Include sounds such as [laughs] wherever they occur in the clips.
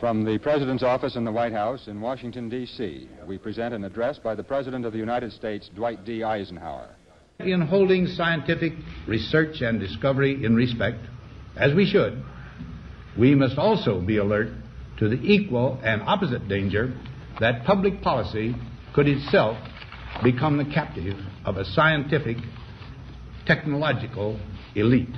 From the President's office in the White House in Washington, D.C., we present an address by the President of the United States, Dwight D. Eisenhower. In holding scientific research and discovery in respect, as we should, we must also be alert to the equal and opposite danger that public policy could itself become the captive of a scientific, technological elite.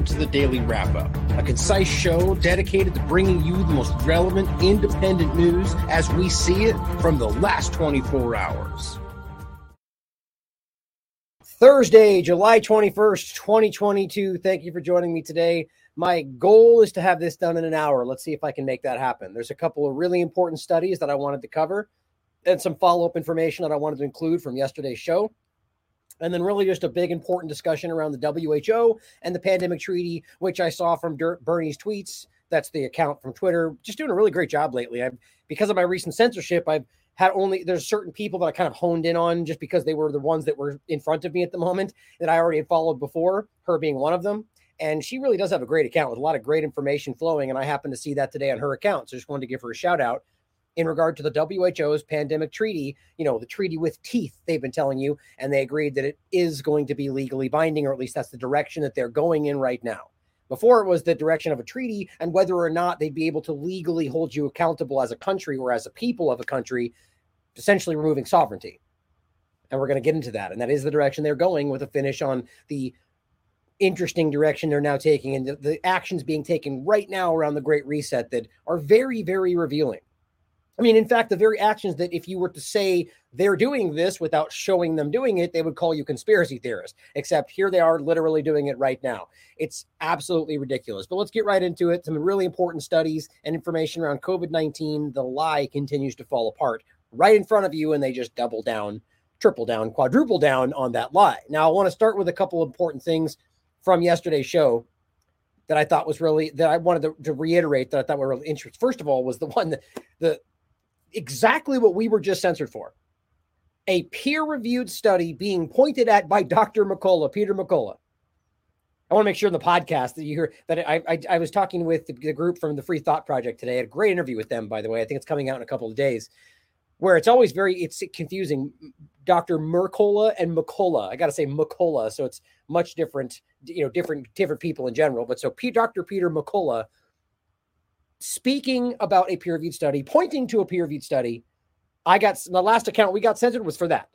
Welcome to the Daily Wrap Up, a concise show dedicated to bringing you the most relevant independent news as we see it from the last 24 hours. Thursday, July 21st, 2022. Thank you for joining me today. My goal is to have this done in an hour. Let's see if I can make that happen. There's a couple of really important studies that I wanted to cover and some follow up information that I wanted to include from yesterday's show and then really just a big important discussion around the WHO and the pandemic treaty, which I saw from Bernie's tweets. That's the account from Twitter. Just doing a really great job lately. I've because of my recent censorship, I've had only there's certain people that I kind of honed in on just because they were the ones that were in front of me at the moment that I already had followed before, her being one of them. And she really does have a great account with a lot of great information flowing. And I happened to see that today on her account. So just wanted to give her a shout out in regard to the WHO's pandemic treaty, you know, the treaty with teeth, they've been telling you, and they agreed that it is going to be legally binding, or at least that's the direction that they're going in right now. Before it was the direction of a treaty, and whether or not they'd be able to legally hold you accountable as a country or as a people of a country, essentially removing sovereignty. And we're going to get into that. And that is the direction they're going with a finish on the interesting direction they're now taking and the, the actions being taken right now around the Great Reset that are very, very revealing I mean, in fact, the very actions that if you were to say they're doing this without showing them doing it, they would call you conspiracy theorists. Except here they are literally doing it right now. It's absolutely ridiculous. But let's get right into it. Some really important studies and information around COVID 19. The lie continues to fall apart right in front of you, and they just double down, triple down, quadruple down on that lie. Now, I want to start with a couple important things from yesterday's show that I thought was really that I wanted to, to, reiterate that I thought were really interesting. First of all, was the one that the exactly what we were just censored for a peer reviewed study being pointed at by [laughs] Dr. McCullough, Peter McCullough. I want to make sure in the podcast that you hear that I, I, I was talking with the, group from the Free Thought Project today. I had a great interview with them, by the way. I think it's coming out in a couple of days, where it's always very it's confusing. Dr. Mercola and McCullough. I got to say McCullough, so it's much different. You know, different different people in general. But so P, Dr. Peter McCullough speaking about a peer reviewed study, pointing to a peer reviewed study. I got the last account we got censored was for that.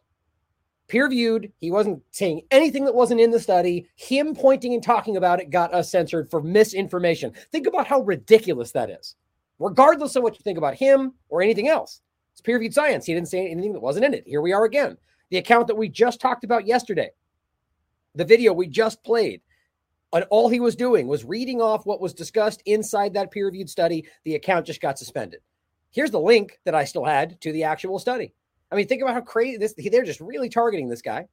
Peer reviewed. He wasn't saying anything that wasn't in the study. Him pointing and talking about it got us censored for misinformation. Think about how ridiculous that is, regardless of what you think about him or anything else. It's peer reviewed science. He didn't say anything that wasn't in it. Here we are again. The account that we just talked about yesterday, the video we just played, and all he was doing was reading off what was discussed inside that peer reviewed study. The account just got suspended. Here's the link that I still had to the actual study. I mean, think about how crazy this, they're just really targeting this guy.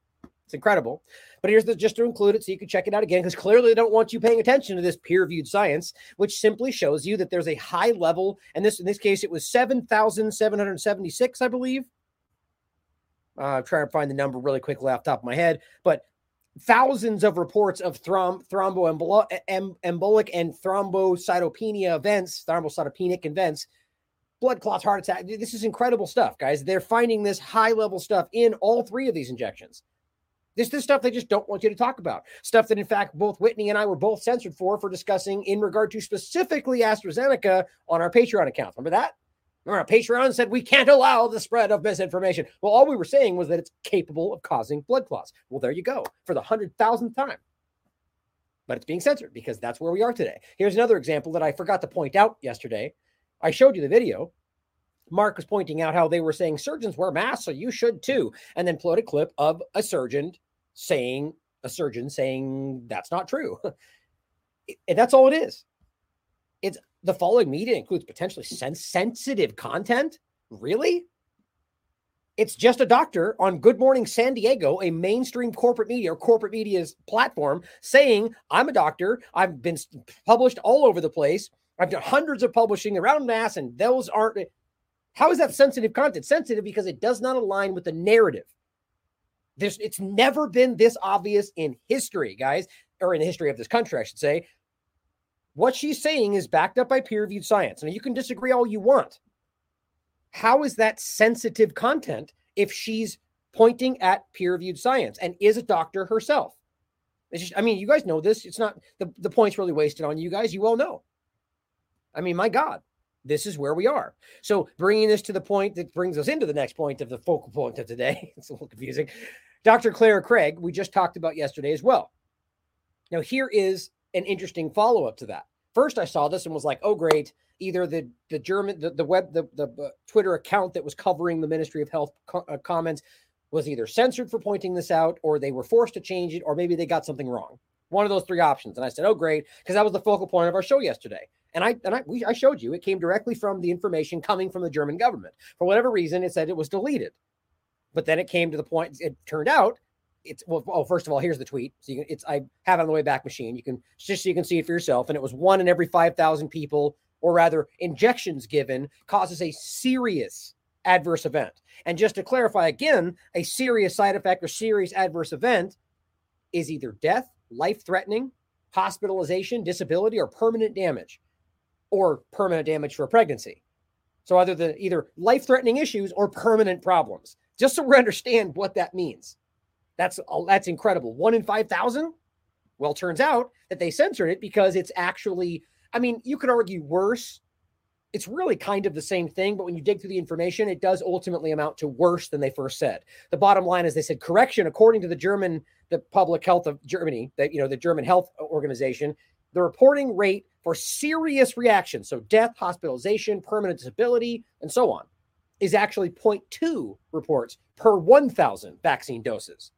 It's incredible. But here's the just to include it so you can check it out again because clearly they don't want you paying attention to this peer-reviewed science, which simply shows you that there's a high level, and this in this case it was 7,776, I believe. Uh, I'm trying to find the number really quickly off top of my head, but thousands of reports of throm- thromboembolic and thrombocytopenia events, thrombocytopenic events, blood clots, heart attack. This is incredible stuff, guys. They're finding this high level stuff in all three of these injections. This is stuff they just don't want you to talk about. Stuff that, in fact, both Whitney and I were both censored for for discussing in regard to specifically AstraZeneca on our Patreon account. Remember that? Remember, Patreon said we can't allow the spread of misinformation. Well, all we were saying was that it's capable of causing blood clots. Well, there you go for the hundred thousandth time. But it's being censored because that's where we are today. Here's another example that I forgot to point out yesterday. I showed you the video. Mark was pointing out how they were saying surgeons wear masks, so you should too. And then put a clip of a surgeon saying, a surgeon saying that's not true. [laughs] and that's all it is. It's the following media includes potentially sensitive content. Really? It's just a doctor on Good Morning San Diego, a mainstream corporate media or corporate media's platform, saying, I'm a doctor. I've been published all over the place. I've done hundreds of publishing around mass, and those aren't. How is that sensitive content? Sensitive because it does not align with the narrative. There's, it's never been this obvious in history, guys, or in the history of this country, I should say. What she's saying is backed up by peer reviewed science. Now, you can disagree all you want how is that sensitive content if she's pointing at peer reviewed science and is a doctor herself? Just, I mean, you guys know this. It's not the, the point's really wasted on you guys. You all know. I mean, my God, this is where we are. So, bringing this to the point that brings us into the next point of the focal point of today, [laughs] it's a little confusing. Dr. Clare Craig, we just talked about yesterday as well. Now, here is an interesting follow up to that. First, I saw this and was like, oh, great either the the German the, the web the, the uh, Twitter account that was covering the Ministry of Health co- uh, comments was either censored for pointing this out or they were forced to change it or maybe they got something wrong. One of those three options. And I said, "Oh great," because that was the focal point of our show yesterday. And I and I we, I showed you it came directly from the information coming from the German government. For whatever reason, it said it was deleted. But then it came to the point it turned out it's well, oh, first of all, here's the tweet. So you can, it's I have it on the Wayback Machine. You can just so you can see it for yourself. And it was one in every five thousand people or rather injections given, causes a serious adverse event. And just to clarify again, a serious side effect or serious adverse event is either death, life threatening, hospitalization, disability, or permanent damage, or permanent damage for a pregnancy. So either the either life threatening issues or permanent problems. Just so we understand what that means. That's uh, that's incredible. One in five thousand. Well, turns out that they censored it because it's actually I mean, you could argue worse. It's really kind of the same thing, but when you dig through the information, it does ultimately amount to worse than they first said. The bottom line is they said correction, according to the German, the public health of Germany, that you know, the German health uh, organization, the reporting rate for serious reactions, so death, hospitalization, permanent disability, and so on, is actually 0.2 reports per 1,000 vaccine doses.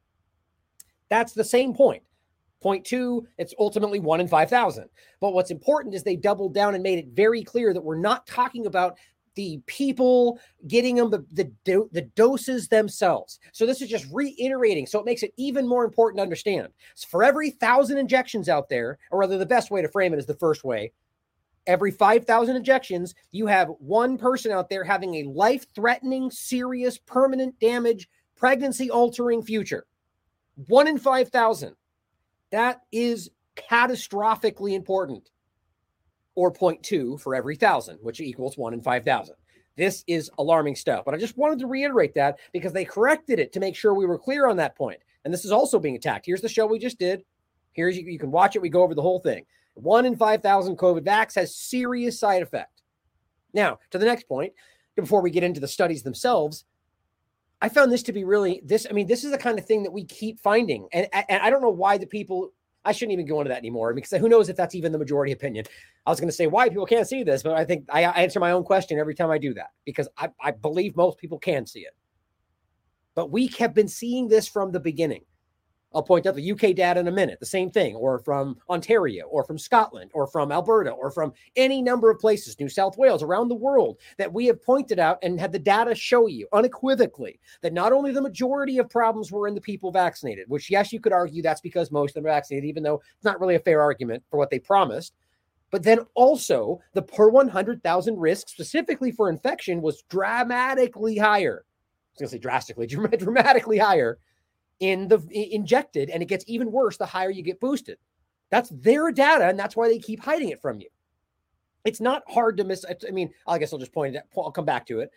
That's the same point. Point two, it's ultimately one in 5,000. But what's important is they doubled down and made it very clear that we're not talking about the people getting them the, the, the doses themselves. So this is just reiterating. So it makes it even more important to understand. So for every thousand injections out there, or rather, the best way to frame it is the first way. Every 5,000 injections, you have one person out there having a life threatening, serious, permanent damage, pregnancy altering future. One in 5,000. That is catastrophically important. Or 0.2 for every thousand, which equals one in 5,000. This is alarming stuff. But I just wanted to reiterate that because they corrected it to make sure we were clear on that point. And this is also being attacked. Here's the show we just did. Here's you, you can watch it. We go over the whole thing. One in 5,000 COVID vax has serious side effect. Now, to the next point, before we get into the studies themselves, I found this to be really this. I mean, this is the kind of thing that we keep finding, and, and I don't know why the people. I shouldn't even go into that anymore because who knows if that's even the majority opinion. I was going to say why people can't see this, but I think I, answer my own question every time I do that because I, I believe most people can see it. But we have been seeing this from the beginning. I'll point out the UK data in a minute, the same thing, or from Ontario, or from Scotland, or from Alberta, or from any number of places, New South Wales, around the world, that we have pointed out and had the data show you unequivocally that not only the majority of problems were in the people vaccinated, which, yes, you could argue that's because most of them are vaccinated, even though it's not really a fair argument for what they promised. But then also the per 100,000 risk specifically for infection was dramatically higher. I was going to say drastically, [laughs] dramatically higher in the injected, and it gets even worse the higher you get boosted. That's their data, and that's why they keep hiding it from you. It's not hard to miss. I mean, I guess I'll just point it. I'll come back to it.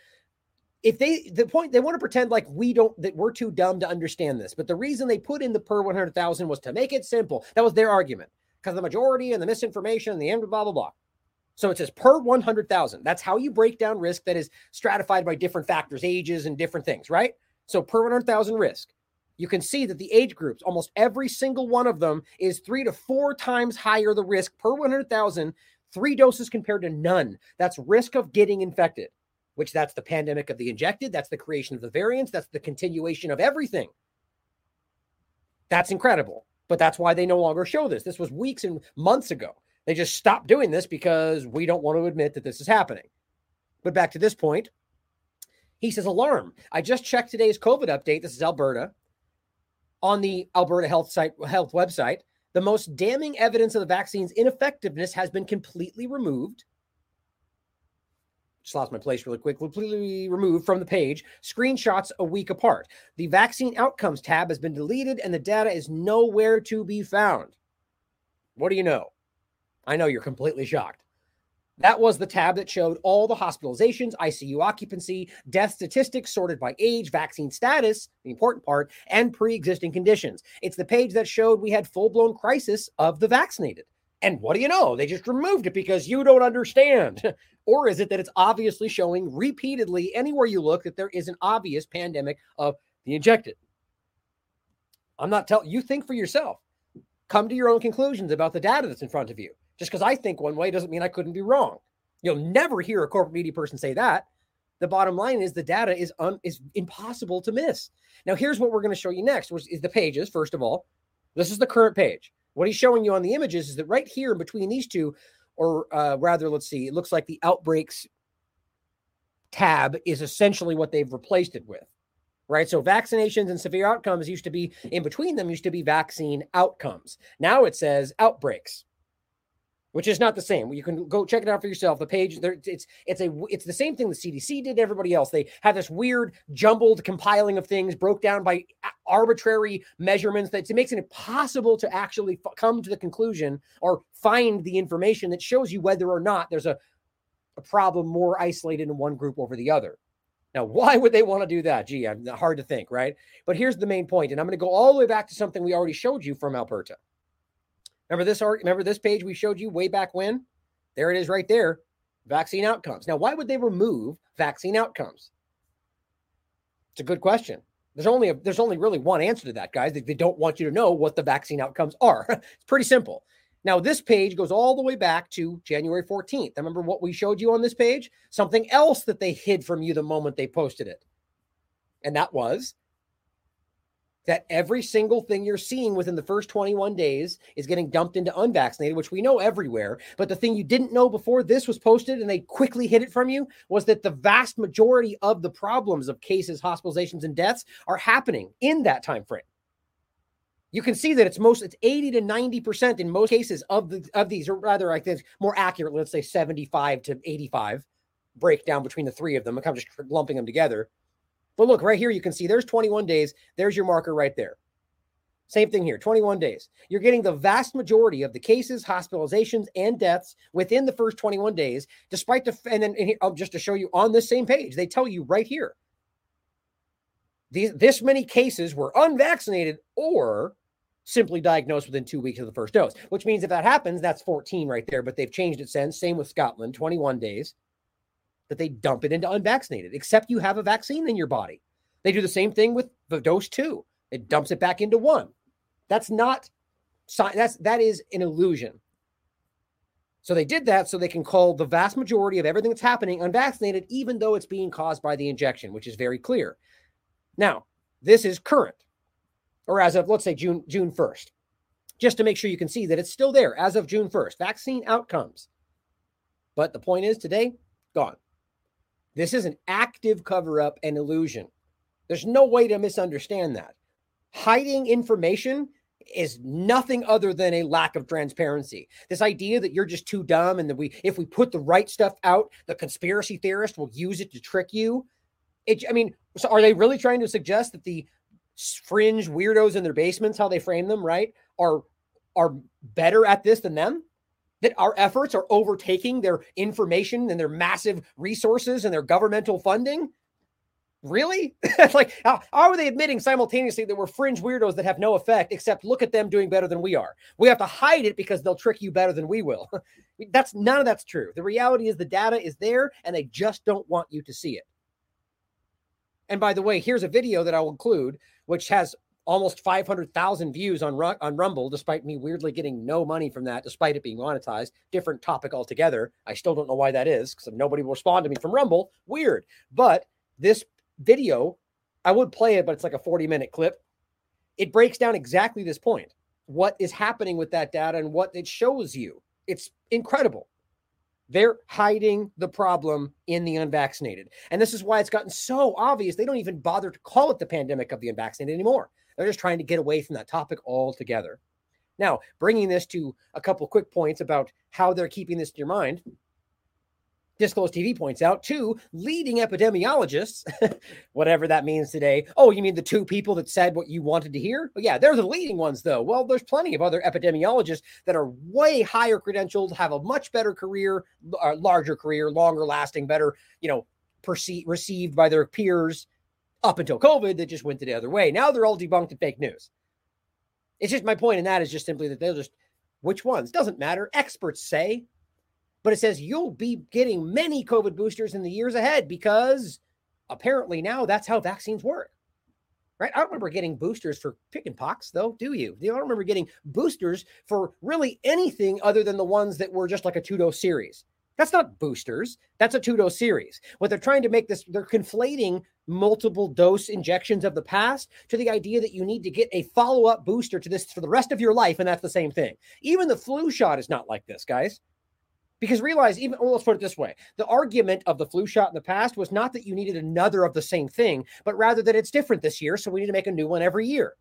If they the point they want to pretend like we don't that we're too dumb to understand this, but the reason they put in the per one hundred thousand was to make it simple. That was their argument because the majority and the misinformation and the end blah blah blah. So it says per 100,000. That's how you break down risk that is stratified by different factors, ages, and different things, right? So per 100,000 risk you can see that the age groups, almost every single one of them, is three to four times higher the risk per 100,000, three doses compared to none. That's risk of getting infected, which that's the pandemic of the injected, that's the creation of the variants, that's the continuation of everything. That's incredible. But that's why they no longer show this. This was weeks and months ago. They just stopped doing this because we don't want to admit that this is happening. But back to this point, He says, Alarm. I just checked today's COVID update. This is Alberta on the Alberta Health site health website. The most damning evidence of the vaccine's ineffectiveness has been completely removed. Just lost my place really quick. Completely removed from the page. Screenshots a week apart. The vaccine outcomes tab has been deleted and the data is nowhere to be found. What do you know? I know you're completely shocked. That was the tab that showed all the hospitalizations, ICU occupancy, death statistics sorted by age, vaccine status, the important part, and pre existing conditions. It's the page that showed we had full blown crisis of the vaccinated. And what do you know? They just removed it because you don't understand. [laughs] or is it that it's obviously showing repeatedly anywhere you look that there is an obvious pandemic of the injected? I'm not telling you, think for yourself. Come to your own conclusions about the data that's in front of you. Just because I think one way doesn't mean I couldn't be wrong. You'll never hear a corporate media person say that. The bottom line is the data is un, is impossible to miss. Now, here's what we're going to show you next, which is the pages. First of all, this is the current page. What he's showing you on the images is that right here between these two, or uh, rather, let's see, it looks like the outbreaks tab is essentially what they've replaced it with right? So vaccinations and severe outcomes used to be in between them used to be vaccine outcomes. Now it says outbreaks which is not the same. You can go check it out for yourself. The page there, it's it's a it's the same thing the CDC did. Everybody else they have this weird jumbled compiling of things broke down by arbitrary measurements that it makes it impossible to actually f- come to the conclusion or find the information that shows you whether or not there's a a problem more isolated in one group over the other. Now, why would they want to do that? Gee, I'm hard to think, right? But here's the main point, and I'm going to go all the way back to something we already showed you from Alberta. Remember this art? Remember this page we showed you way back when? There it is right there. Vaccine outcomes. Now, why would they remove vaccine outcomes? It's a good question. There's only a, there's only really one answer to that, guys. They, they don't want you to know what the vaccine outcomes are. [laughs] it's pretty simple. Now, this page goes all the way back to January 14th. I remember what we showed you on this page? Something else that they hid from you the moment they posted it. And that was that every single thing you're seeing within the first 21 days is getting dumped into unvaccinated, which we know everywhere. But the thing you didn't know before this was posted and they quickly hid it from you was that the vast majority of the problems of cases, hospitalizations, and deaths are happening in that time frame. You can see that it's most it's 80 to 90% in most cases of the of these, or rather, I think more accurate, let's say 75 to 85 breakdown between the three of them. I'm kind of just lumping them together but look, right here, you can see there's 21 days. There's your marker right there. Same thing here 21 days. You're getting the vast majority of the cases, hospitalizations, and deaths within the first 21 days, despite the, and then and here, oh, just to show you on this same page, they tell you right here these, this many cases were unvaccinated or simply diagnosed within two weeks of the first dose, which means if that happens, that's 14 right there. But they've changed it since. Same with Scotland, 21 days that they dump it into unvaccinated, except you have a vaccine in your body. They do the same thing with the dose two. It dumps it back into one. That's not that's that is an illusion. So they did that so they can call the vast majority of everything that's happening unvaccinated, even though it's being caused by the injection, which is very clear. Now, this is current, or as of let's say June June 1st, just to make sure you can see that it's still there as of June 1st. Vaccine outcomes. But the point is today, gone. This is an active cover up and illusion. There's no way to misunderstand that. Hiding information is nothing other than a lack of transparency. This idea that you're just too dumb and that we if we put the right stuff out, the conspiracy theorist will use it to trick you. It I mean, so are they really trying to suggest that the fringe weirdos in their basements, how they frame them, right, are are better at this than them? That our efforts are overtaking their information and their massive resources and their governmental funding? Really? [laughs] like, how, are they admitting simultaneously that we're fringe weirdos that have no effect, except look at them doing better than we are? We have to hide it because they'll trick you better than we will. [laughs] that's none of that's true. The reality is the data is there and they just don't want you to see it. And by the way, here's a video that I'll include, which has almost 500,000 views on on Rumble, despite me weirdly getting no money from that, despite it being monetized. Different topic altogether. I still don't know why that is because nobody will respond to me from Rumble. Weird. But this video, I would play it, but it's like a 40 minute clip. It breaks down exactly this point what is happening with that data and what it shows you. It's incredible. They're hiding the problem in the unvaccinated. And this is why it's gotten so obvious. They don't even bother to call it the pandemic of the unvaccinated anymore. They're just trying to get away from that topic altogether. Now, bringing this to a couple quick points about how they're keeping this in your mind. Disclose.tv points out two leading epidemiologists, [laughs] whatever that means today. Oh, you mean the two people that said what you wanted to hear? Well, yeah, they're the leading ones, though. Well, there's plenty of other epidemiologists that are way higher credentialed, have a much better career, uh, larger career, longer lasting, better, you know, perceived, received by their peers up until COVID that just went the other way. Now they're all debunked in fake news. It's just my point in that is just simply that they'll just, which ones? Doesn't matter. Experts say but it says you'll be getting many COVID boosters in the years ahead because apparently now that's how vaccines work. Right? I don't remember getting boosters for chicken pox, though, do you? I don't remember getting boosters for really anything other than the ones that were just like a two dose series. That's not boosters. That's a two dose series. What they're trying to make this, they're conflating multiple dose injections of the past to the idea that you need to get a follow up booster to this for the rest of your life. And that's the same thing. Even the flu shot is not like this, guys. Because realize, even well, let's put it this way the argument of the flu shot in the past was not that you needed another of the same thing, but rather that it's different this year. So we need to make a new one every year.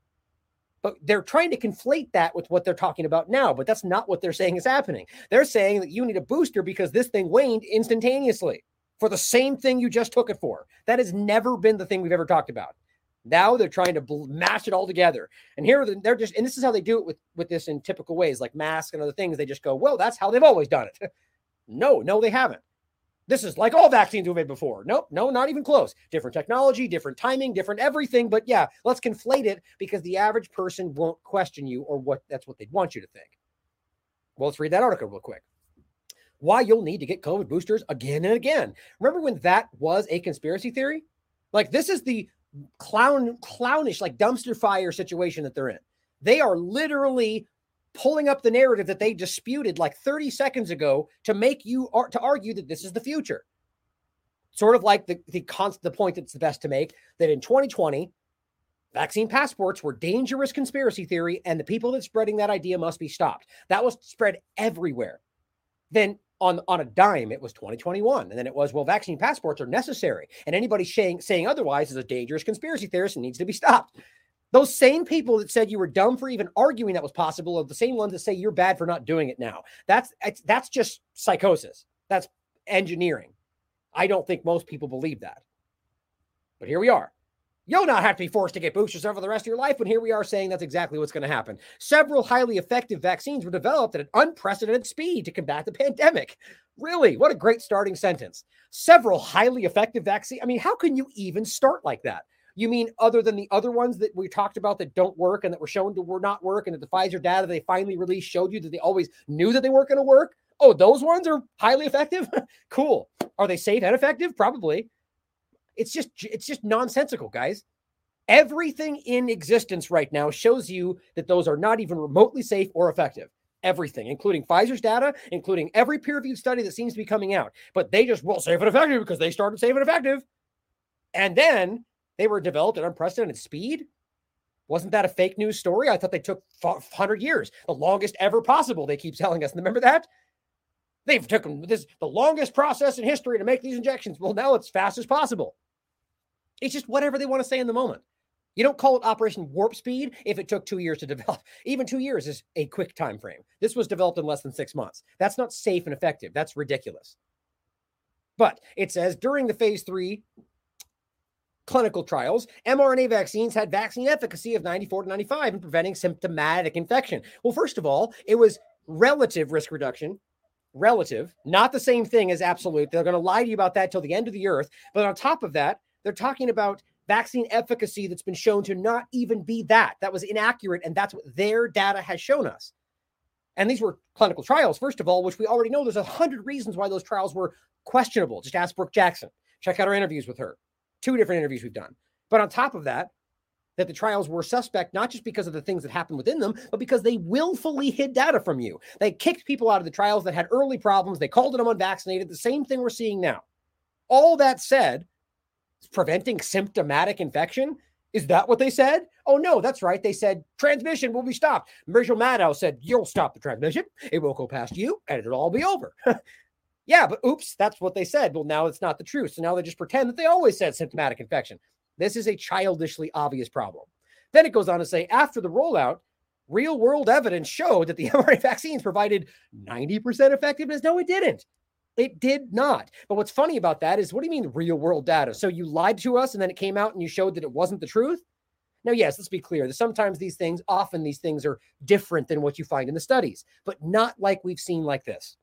But they're trying to conflate that with what they're talking about now. But that's not what they're saying is happening. They're saying that you need a booster because this thing waned instantaneously for the same thing you just took it for. That has never been the thing we've ever talked about. Now they're trying to mash it all together. And here they're just, and this is how they do it with, with this in typical ways, like masks and other things. They just go, well, that's how they've always done it. [laughs] No, no, they haven't. This is like all vaccines we've made before. Nope, no, not even close. Different technology, different timing, different everything. But yeah, let's conflate it because the average person won't question you or what that's what they'd want you to think. Well, let's read that article real quick. Why you'll need to get COVID boosters again and again. Remember when that was a conspiracy theory? Like this is the clown, clownish, like dumpster fire situation that they're in. They are literally pulling up the narrative that they disputed like 30 seconds ago to make you to argue that this is the future. Sort of like the the const, the point that's the best to make that in 2020 vaccine passports were dangerous conspiracy theory and the people that spreading that idea must be stopped. That was spread everywhere. Then on on a dime it was 2021 and then it was well vaccine passports are necessary and anybody saying saying otherwise is a dangerous conspiracy theorist and needs to be stopped those same people that said you were dumb for even arguing that was possible are the same ones that say you're bad for not doing it now. That's that's just psychosis. That's engineering. I don't think most people believe that. But here we are. You'll not have to be forced to get boosters over the rest of your life, but here we are saying that's exactly what's going to happen. Several highly effective vaccines were developed at an unprecedented speed to combat the pandemic. Really, what a great starting sentence. Several highly effective vaccines. I mean, how can you even start like that? You mean other than the other ones that we talked about that don't work and that were shown to were not work and that the Pfizer data they finally released showed you that they always knew that they weren't going to work? Oh, those ones are highly effective? [laughs] cool. Are they safe and effective? Probably. It's just it's just nonsensical, guys. Everything in existence right now shows you that those are not even remotely safe or effective everything, including Pfizer's data, including every peer reviewed study that seems to be coming out. But they just, well, safe and effective because they started safe and effective. And then they were developed at unprecedented speed. Wasn't that a fake news story? I thought they took 100 years, the longest ever possible. They keep [laughs] telling us. Remember that? They've taken this the longest process in history to make these injections. Well, now it's fast as possible. It's just whatever they want to say in the moment. You don't call it Operation Warp Speed if it took two years to [laughs] develop. Even two years is a quick time frame. This was developed in less than six months. That's not safe and effective. That's ridiculous. But it says during the phase three clinical trials, mRNA vaccines had vaccine efficacy of 94 to 95 in preventing symptomatic infection. Well, first of all, it was relative risk reduction. Relative, not the same thing as absolute. They're going to lie to you about that till the end of the earth. But on top of that, they're talking about vaccine efficacy that's been shown to not even be that. That was inaccurate. And that's what their data has shown us. And these were clinical trials, first of all, which we already know there's a hundred reasons why those trials were questionable. Just ask Brook Jackson. Check out our interviews with her two different interviews we've done. But on top of that, that the trials were suspect not just because of the things that happened within them, but because they willfully hid data from you. They kicked people out of the trials that had early problems. They called them unvaccinated. The same thing we're seeing now. All that said, preventing symptomatic infection. Is that what they said? Oh, no, that's right. They said transmission will be stopped. Rachel Maddow said, You'll stop the transmission. It will go past you and it'll all be over. [laughs] Yeah, but oops, that's what they said. Well, now it's not the truth. So now they just pretend that they always said symptomatic infection. This is a childishly obvious problem. Then it goes on to say after the rollout, real world evidence showed that the [laughs] mRNA vaccines provided 90% effectiveness. No, it didn't. It did not. But what's funny about that is what do you mean real world data? So you lied to us and then it came out and you showed that it wasn't the truth? Now, yes, let's be clear. Sometimes these things, often these things are different than what you find in the studies, but not like we've seen like this.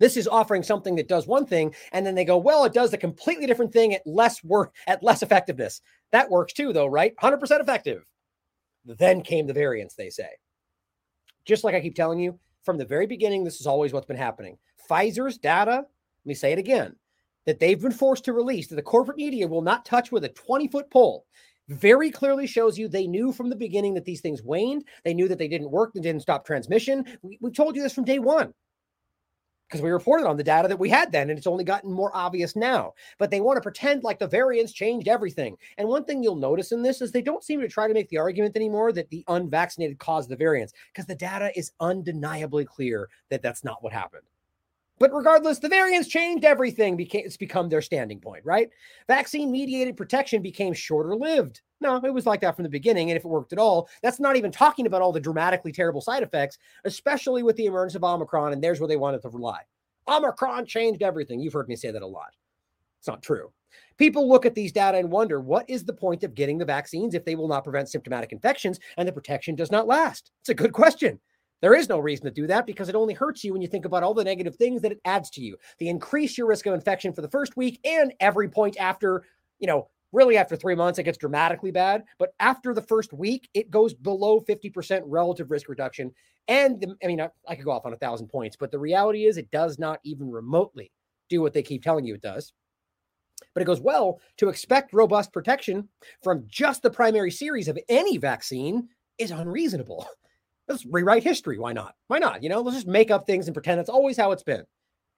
This is offering something that does one thing, and then they go, well, it does a completely different thing at less work, at less effectiveness. That works too, though, right? 100% effective. Then came the variants, they say. Just like I keep telling you, from the very beginning, this is always what's been happening. Pfizer's data, let me say it again, that they've been forced to release that the corporate media will not touch with a 20 foot pole very clearly shows you they knew from the beginning that these things waned. They knew that they didn't work, they didn't stop transmission. We, we told you this from day one because we reported on the data that we had then, and it's only gotten more obvious now. But they want to pretend like the variants changed everything. And one thing you'll notice in this is they don't seem to try to make the argument anymore that the unvaccinated caused the variants because the data is undeniably clear that that's not what happened. But regardless, the variants changed everything. Became, it's become their standing point, right? Vaccine mediated protection became shorter lived. No, it was like that from the beginning. And if it worked at all, that's not even talking about all the dramatically terrible side effects, especially with the emergence of Omicron. And there's where they wanted to rely. Omicron changed everything. You've heard me say that a lot. It's not true. People look at these data and wonder what is the point of getting the vaccines if they will not prevent symptomatic infections and the protection does not last? It's a good question. There is no reason to do that because it only hurts you when you think about all the negative things that it adds to you. They increase your risk of infection for the first week and every point after, you know, really after three months, it gets dramatically bad. But after the first week, it goes below 50% relative risk reduction. And the, I mean, I, I could go off on a thousand points, but the reality is it does not even remotely do what they keep telling you it does. But it goes well to expect robust protection from just the primary series of any vaccine is unreasonable. [laughs] Let's rewrite history. Why not? Why not? You know, let's just make up things and pretend it's always how it's been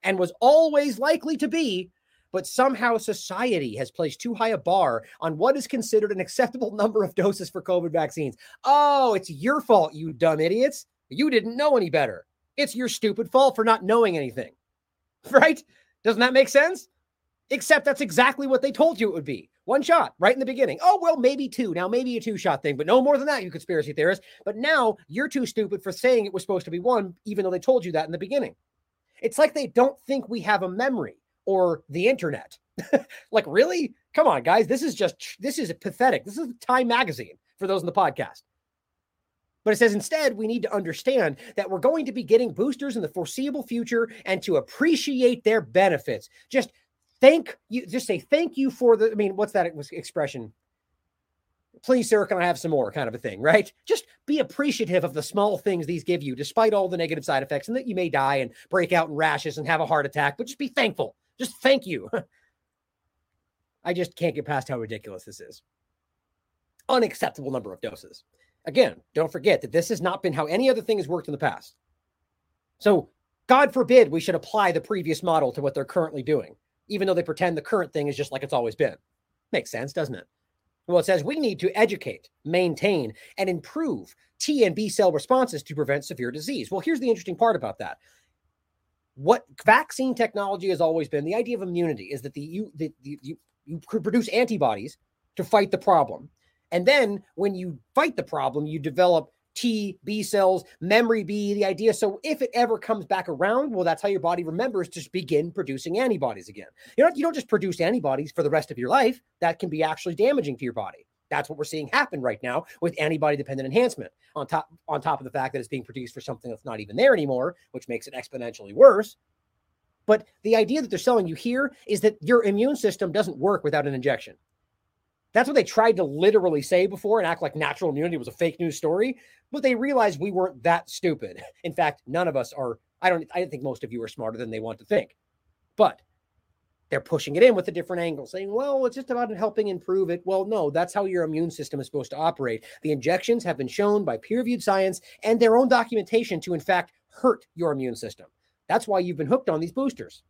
and was always likely to be. But somehow society has placed too high a bar on what is considered an acceptable [laughs] number of doses for COVID vaccines. Oh, it's your fault, you dumb idiots. You didn't know any better. It's your stupid fault for not knowing anything. [laughs] Right? Doesn't that make sense? Except that's exactly what they told you it would be. One shot right in the beginning. Oh, well, maybe two. Now, maybe a two shot thing, but no more than that, you conspiracy theorists. But now you're too stupid for saying it was supposed to be one, even though they told you that in the beginning. It's like they don't think we have a memory or the internet. [laughs] like, really? Come on, guys. This is just, this is pathetic. This is Time Magazine for those in the podcast. But it says instead, we need to understand that we're going to be getting boosters in the foreseeable future and to appreciate their benefits. Just thank you. Just say thank you for the. I mean, what's that expression? Please, sir, can I have some more? Kind of a thing, right? Just be appreciative of the small things these give you, despite all the negative side effects, and that you may die and break out in rashes and have a heart attack. But just be thankful. Just thank you. [laughs] I just can't get past how ridiculous this is. Unacceptable number of doses. Again, don't forget that this has not been how any other thing has worked in the past. So, God forbid we should apply the previous model to what they're currently doing even though they pretend the current thing is just like it's always been. Makes sense, doesn't it? Well, it says we need to educate, maintain, and improve T and B cell responses to prevent severe disease. Well, here's the interesting part about that. What vaccine technology has always been the idea of immunity is that the you the, the you you produce antibodies to fight the problem. And then when you fight the problem, you develop T, B cells, memory B, the idea. So if it ever comes back around, well, that's how your body remembers to begin producing antibodies again. You know, you don't just produce antibodies for the rest of your life. That can be actually damaging to your body. That's what we're seeing happen right now with antibody dependent enhancement on top on top of the fact that it's being produced for something that's not even there anymore, which makes it exponentially worse. But the idea that they're selling you here is that your immune system doesn't work without an injection. That's what they tried to literally say before and act like natural immunity was a fake news story. But they realized we weren't that stupid. [laughs] In fact, none of us are. I don't. I think most of you are smarter than they want to think. But they're pushing it in with a different angle, saying, "Well, it's just about helping improve it." Well, no, that's how your immune system is supposed to operate. The injections have been shown by peer-reviewed science and their own documentation to, in fact, hurt your immune system. That's why you've been hooked on these boosters.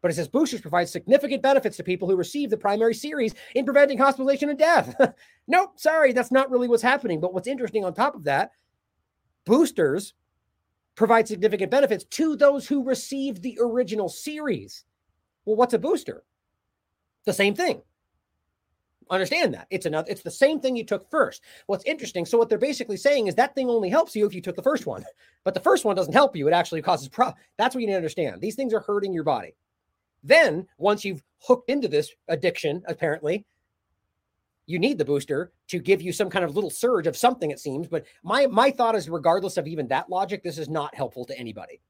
But it says boosters provide significant benefits to people who receive the primary series in preventing hospitalization and death. [laughs] nope, sorry, that's not really what's happening. But what's interesting on top of that, boosters provide significant benefits to those who received the original series. Well, what's a booster? The same thing. Understand that. It's another it's the same thing you took first. What's interesting, so what they're basically saying is that thing only helps you if you took the first one. [laughs] But the first one doesn't help you. It actually causes problems. That's what you need to understand. These things are hurting your body. Then, once you've hooked into this addiction, apparently, you need the booster to give you some kind of little surge of something it seems but my my thought is regardless of even that logic this is not helpful to anybody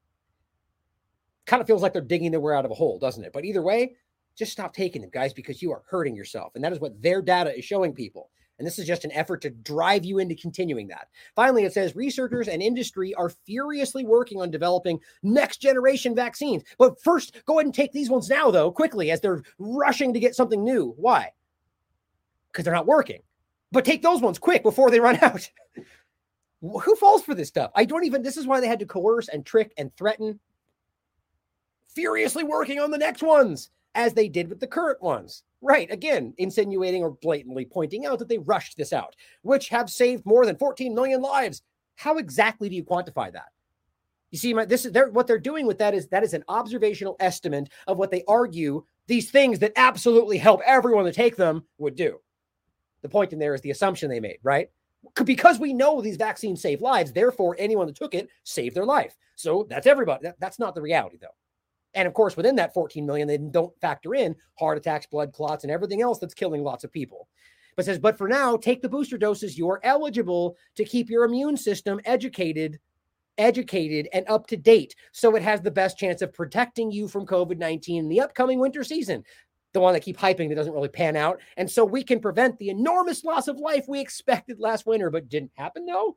kind of feels like they're digging their way out of a hole doesn't it but either way just stop taking them guys because you are hurting yourself and that is what their data is showing people and this is just an effort to drive you into continuing that. Finally, it says researchers and industry are furiously working on developing next generation vaccines. But first, go ahead and take these ones now, though, quickly, as they're rushing to get something new. Why? because they're not working. But take those ones quick before they run [laughs] out. Who falls for this stuff? I don't even. This is why they had to coerce and trick and threaten. Furiously working on the next ones, as they did with the current ones. Right. Again, insinuating or blatantly pointing out that they rushed this out, which have saved more than 14 million lives. How exactly do you quantify that? You see, my, this is they're, what they're doing with that is that is an observational estimate of what they argue these things that absolutely help everyone to take them would do. The point in there is the assumption they made, right? Because we know these vaccines save lives, therefore anyone that took it saved their life. So that's everybody. That, that's not the reality, though. And of course, within that 14 million, they don't factor in heart attacks, blood clots, and everything else that's killing lots of people. But says, but for now, take the booster doses. You're eligible to keep your immune system educated, educated, and up to date. So it has the best chance of protecting you from COVID 19 in the upcoming winter season the one that keep hyping that doesn't really pan out. And so we can prevent the enormous loss of life we expected last winter, but didn't happen though,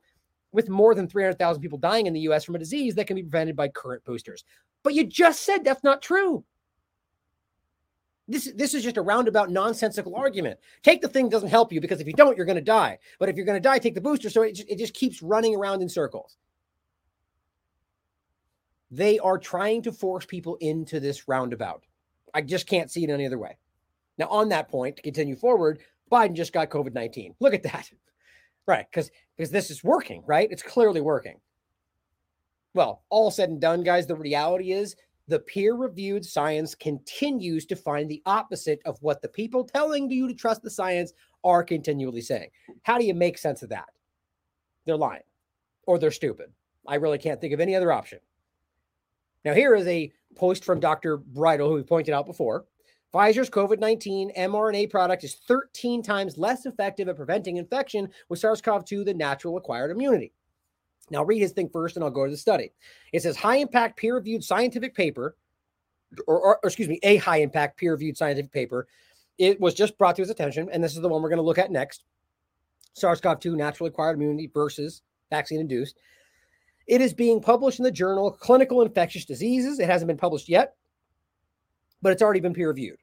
with more than 300,000 people dying in the US from a disease that can be prevented by current boosters. But you just said that's not true. This, this is just a roundabout nonsensical argument. Take the thing doesn't help you because if you don't, you're going to die. But if you're going to die, take the booster. So it just, it just keeps running around in circles. They are trying to force people into this roundabout. I just can't see it any other way. Now, on that point, to continue forward, Biden just got COVID 19. Look at that. Right. Because because this is working, right? It's clearly working. Well, all said and done, guys, the reality is the peer reviewed science continues to find the opposite of what the people telling you to trust the science are continually saying. How do you make sense of that? They're lying or they're stupid. I really can't think of any other option. Now, here is a post from Dr. Bridle, who we pointed out before. Pfizer's COVID 19 mRNA product is 13 times less effective at preventing infection with SARS CoV 2 than natural acquired immunity. Now, read his thing first, and I'll go to the study. It says high impact peer reviewed scientific paper, or, or, or, excuse me, a high impact peer reviewed scientific paper. It was just brought to his attention, and this is the one we're going to look at next SARS CoV 2 natural acquired immunity versus vaccine induced. It is being published in the journal Clinical Infectious Diseases. It hasn't been published yet, but it's already been peer reviewed.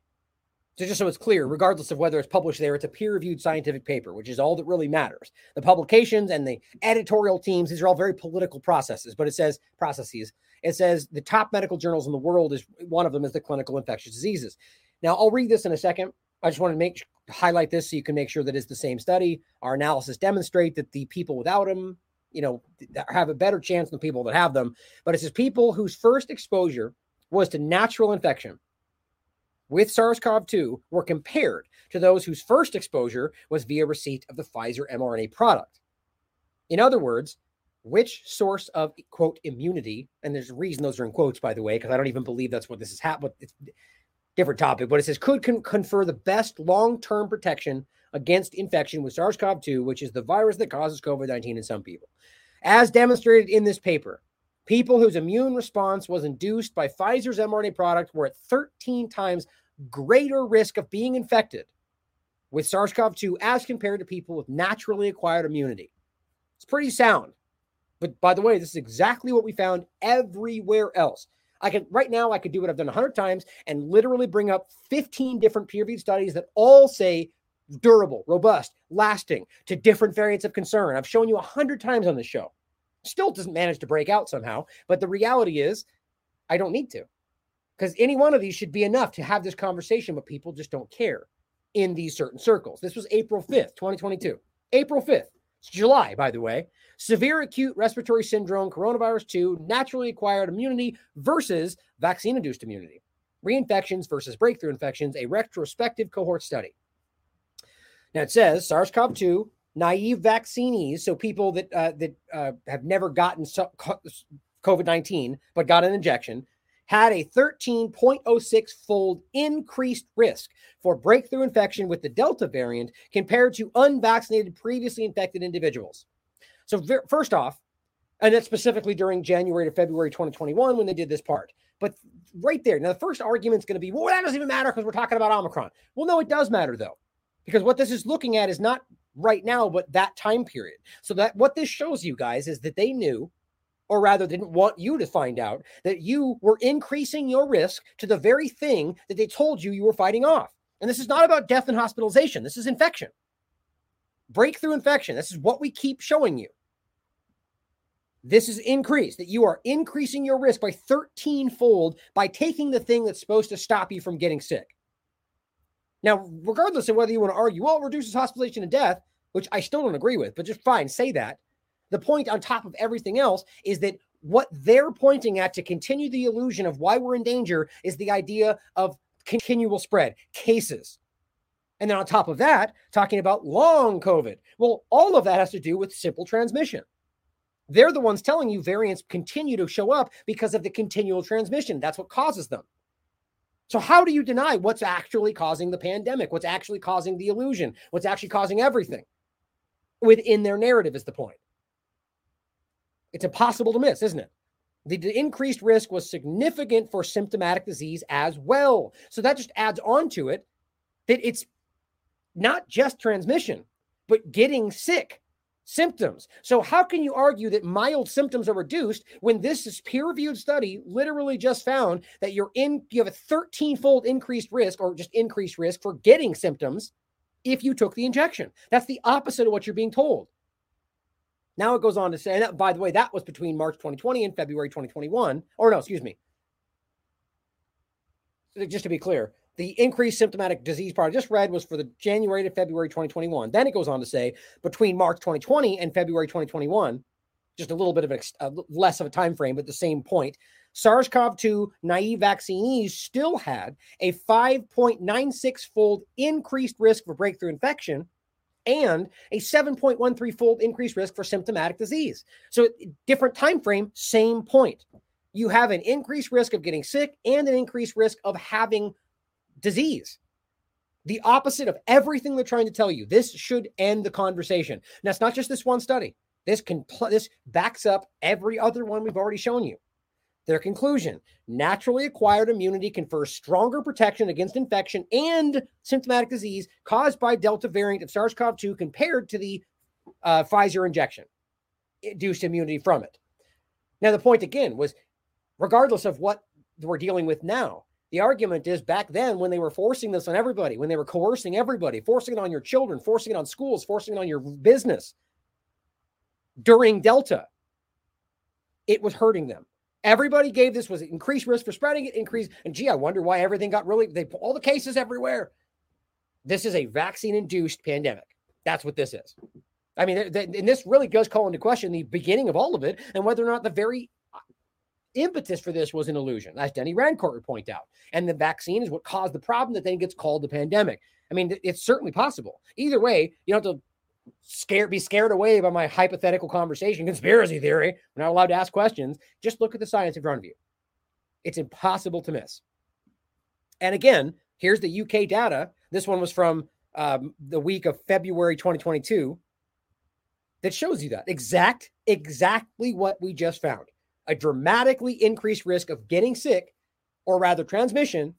So just so it's clear, regardless of whether it's published there, it's a peer-reviewed scientific paper, which is all that really matters. The publications and the editorial teams, these are all very political processes, but it says processes. It says the top medical journals in the world is one of them is the clinical infectious diseases. Now I'll read this in a second. I just want to make highlight this so you can make sure that it's the same study. Our analysis demonstrate that the people without them you know, have a better chance than people that have them. But it says people whose first exposure was to natural infection with SARS CoV 2 were compared to those whose first exposure was via receipt of the Pfizer mRNA product. In other words, which source of quote immunity, and there's a reason those are in quotes, by the way, because I don't even believe that's what this is happening. It's a different topic, but it says could con- confer the best long term protection against infection with SARS CoV 2, which is the virus that causes COVID 19 in some people. As demonstrated in this paper, people whose immune response was induced by Pfizer's mRNA product were at 13 times greater risk of being infected with SARS CoV 2 as compared to people with naturally acquired immunity. It's pretty sound. But by the way, this is exactly what we found everywhere else. I could right now, I could do what I've done 100 times and literally bring up 15 different peer reviewed studies that all say durable, robust, lasting to different variants of concern. I've shown you a hundred times on this show. Still doesn't manage to break out somehow. But the reality is, I don't need to. Because any one of these should be enough to have this conversation, but people just don't care in these certain circles. This was April 5th, 2022. April 5th. It's July, by the way. Severe acute respiratory syndrome, coronavirus 2, naturally acquired immunity versus vaccine induced immunity. Reinfections versus breakthrough infections, a retrospective cohort study. Now it says SARS CoV 2, naive vaccinees, so people that, uh, that uh, have never gotten COVID 19 but got an injection, had a 13.06 fold increased risk for breakthrough infection with the Delta variant compared to unvaccinated, previously infected individuals. So, first off, and that's specifically during January to February 2021 when they did this part. But right there, now the first argument is going to be, well, that doesn't even matter because we're talking about Omicron. Well, no, it does matter though, because what this is looking at is not right now, but that time period. So that what this shows you guys is that they knew or rather didn't want you to find out that you were increasing your risk to the very thing that they told you you were fighting off. And this is not about death and hospitalization. This is infection. Breakthrough infection. This is what we keep showing you. This is increased, that you are increasing your risk by 13 fold by taking the thing that's supposed to stop you from getting sick. Now, regardless of whether you want to argue, well, it reduces hospitalization and death, which I still don't agree with, but just fine, say that. The point on top of everything else is that what they're pointing at to continue the illusion of why we're in danger is the idea of continual spread, cases. And then on top of that, talking about long COVID. Well, all of that has to do with simple transmission. They're the ones telling you variants continue to show up because of the continual transmission. That's what causes them. So, how do you deny what's actually causing the pandemic? What's actually causing the illusion? What's actually causing everything within their narrative is the point. It's impossible to miss, isn't it? The, increased risk was significant for symptomatic disease as well. So that just adds on to it that it's not just transmission, but getting sick symptoms. So how can you argue that mild symptoms are reduced when this is peer-reviewed study literally just found that you're in you have a 13-fold increased risk or just increased risk for getting symptoms if you took the injection. That's the opposite of what you're being told. Now it goes on to say, and that, by the way, that was between March 2020 and February 2021. Or no, excuse me. Just to be clear, the increased symptomatic disease part I just read was for the January to February 2021. Then it goes on to say between March 2020 and February 2021, just a little bit of a, a less of a time frame, but the same point. SARS-CoV-2 naive vaccinees still had a 5.96 fold increased risk for breakthrough infection and a 7.13 fold increased risk for symptomatic disease. So different time frame, same point. You have an increased risk of getting sick and an increased risk of having disease. The opposite of everything they're trying to tell you. This should end the conversation. Now it's not just this one study. This can this backs up every other one we've already shown you. Their conclusion naturally acquired immunity confers stronger protection against infection and symptomatic disease caused by Delta variant of SARS CoV 2 compared to the uh, Pfizer injection, induced immunity from it. Now, the point again was regardless of what we're dealing with now, the argument is back then when they were forcing this on everybody, when they were coercing everybody, forcing it on your children, forcing it on schools, forcing it on your business during Delta, it was hurting them. Everybody gave this was increased risk for spreading it, increased. And gee, I wonder why everything got really, they put all the cases everywhere. This is a vaccine induced pandemic. That's what this is. I mean, and this really does call into question the beginning of all of it and whether or not the very impetus for this was an illusion, as Denis Rancourt would point out. And the vaccine is what caused the problem that then gets called the pandemic. I mean, it's certainly possible. Either way, you don't have to scared be scared away by my hypothetical conversation conspiracy theory. We're not allowed to ask questions. Just look at the science in front of you. It's impossible to miss. And again here's the uk data. This one was from um, the week of february 2022 that shows you that. Exact exactly what we just found a dramatically increased risk of getting sick or rather transmission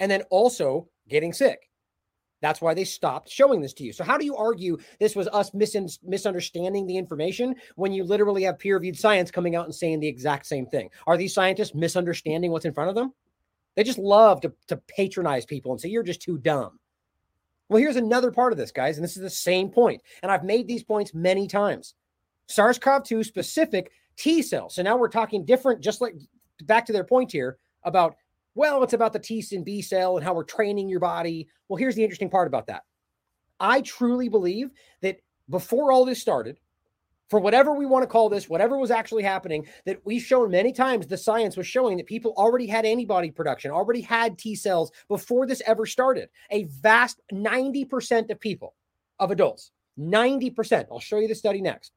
and then also getting sick that's why they stopped showing this to you. So, how do you argue this was us mis- misunderstanding the information when you literally have peer reviewed science coming out and saying the exact same thing? Are these scientists misunderstanding what's in front of them? They just love to, to patronize people and say, you're just too dumb. Well, here's another part of this, guys, and this is the same point. And I've made these points many times. SARS CoV 2 specific T cells. So now we're talking different, just like back to their point here about well, it's about the T and B cell and how we're training your body. Well, here's the interesting part about that. I truly believe that before all this started, for whatever we want to call this, whatever was actually happening, that we've shown many times the science was showing that people already had antibody production, already had T cells before this ever started. A vast 90% of people, of adults, 90%. I'll show you the study next.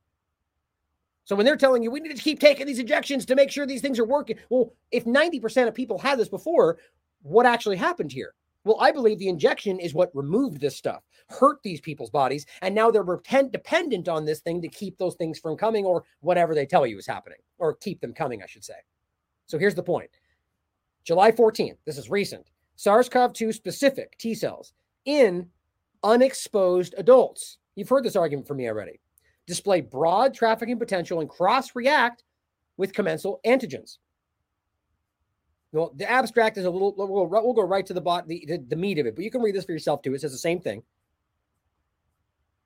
So when they're telling you we need to keep taking these injections to make sure these things are working, well, if 90% of people had this before, what actually happened here? Well, I believe the injection is what removed this stuff, hurt these people's bodies, and now they're repent- dependent on this thing to keep those things from coming or whatever they tell you is happening, or keep them coming, I should say. So here's the point July 14th, this is recent SARS CoV 2 specific T cells in unexposed adults. You've heard this argument from me already. Display broad trafficking potential and cross react with commensal antigens. Well, the abstract is a little. We'll, we'll go right to the, bot, the, the the meat of it, but you can read this for yourself too. It says the same thing.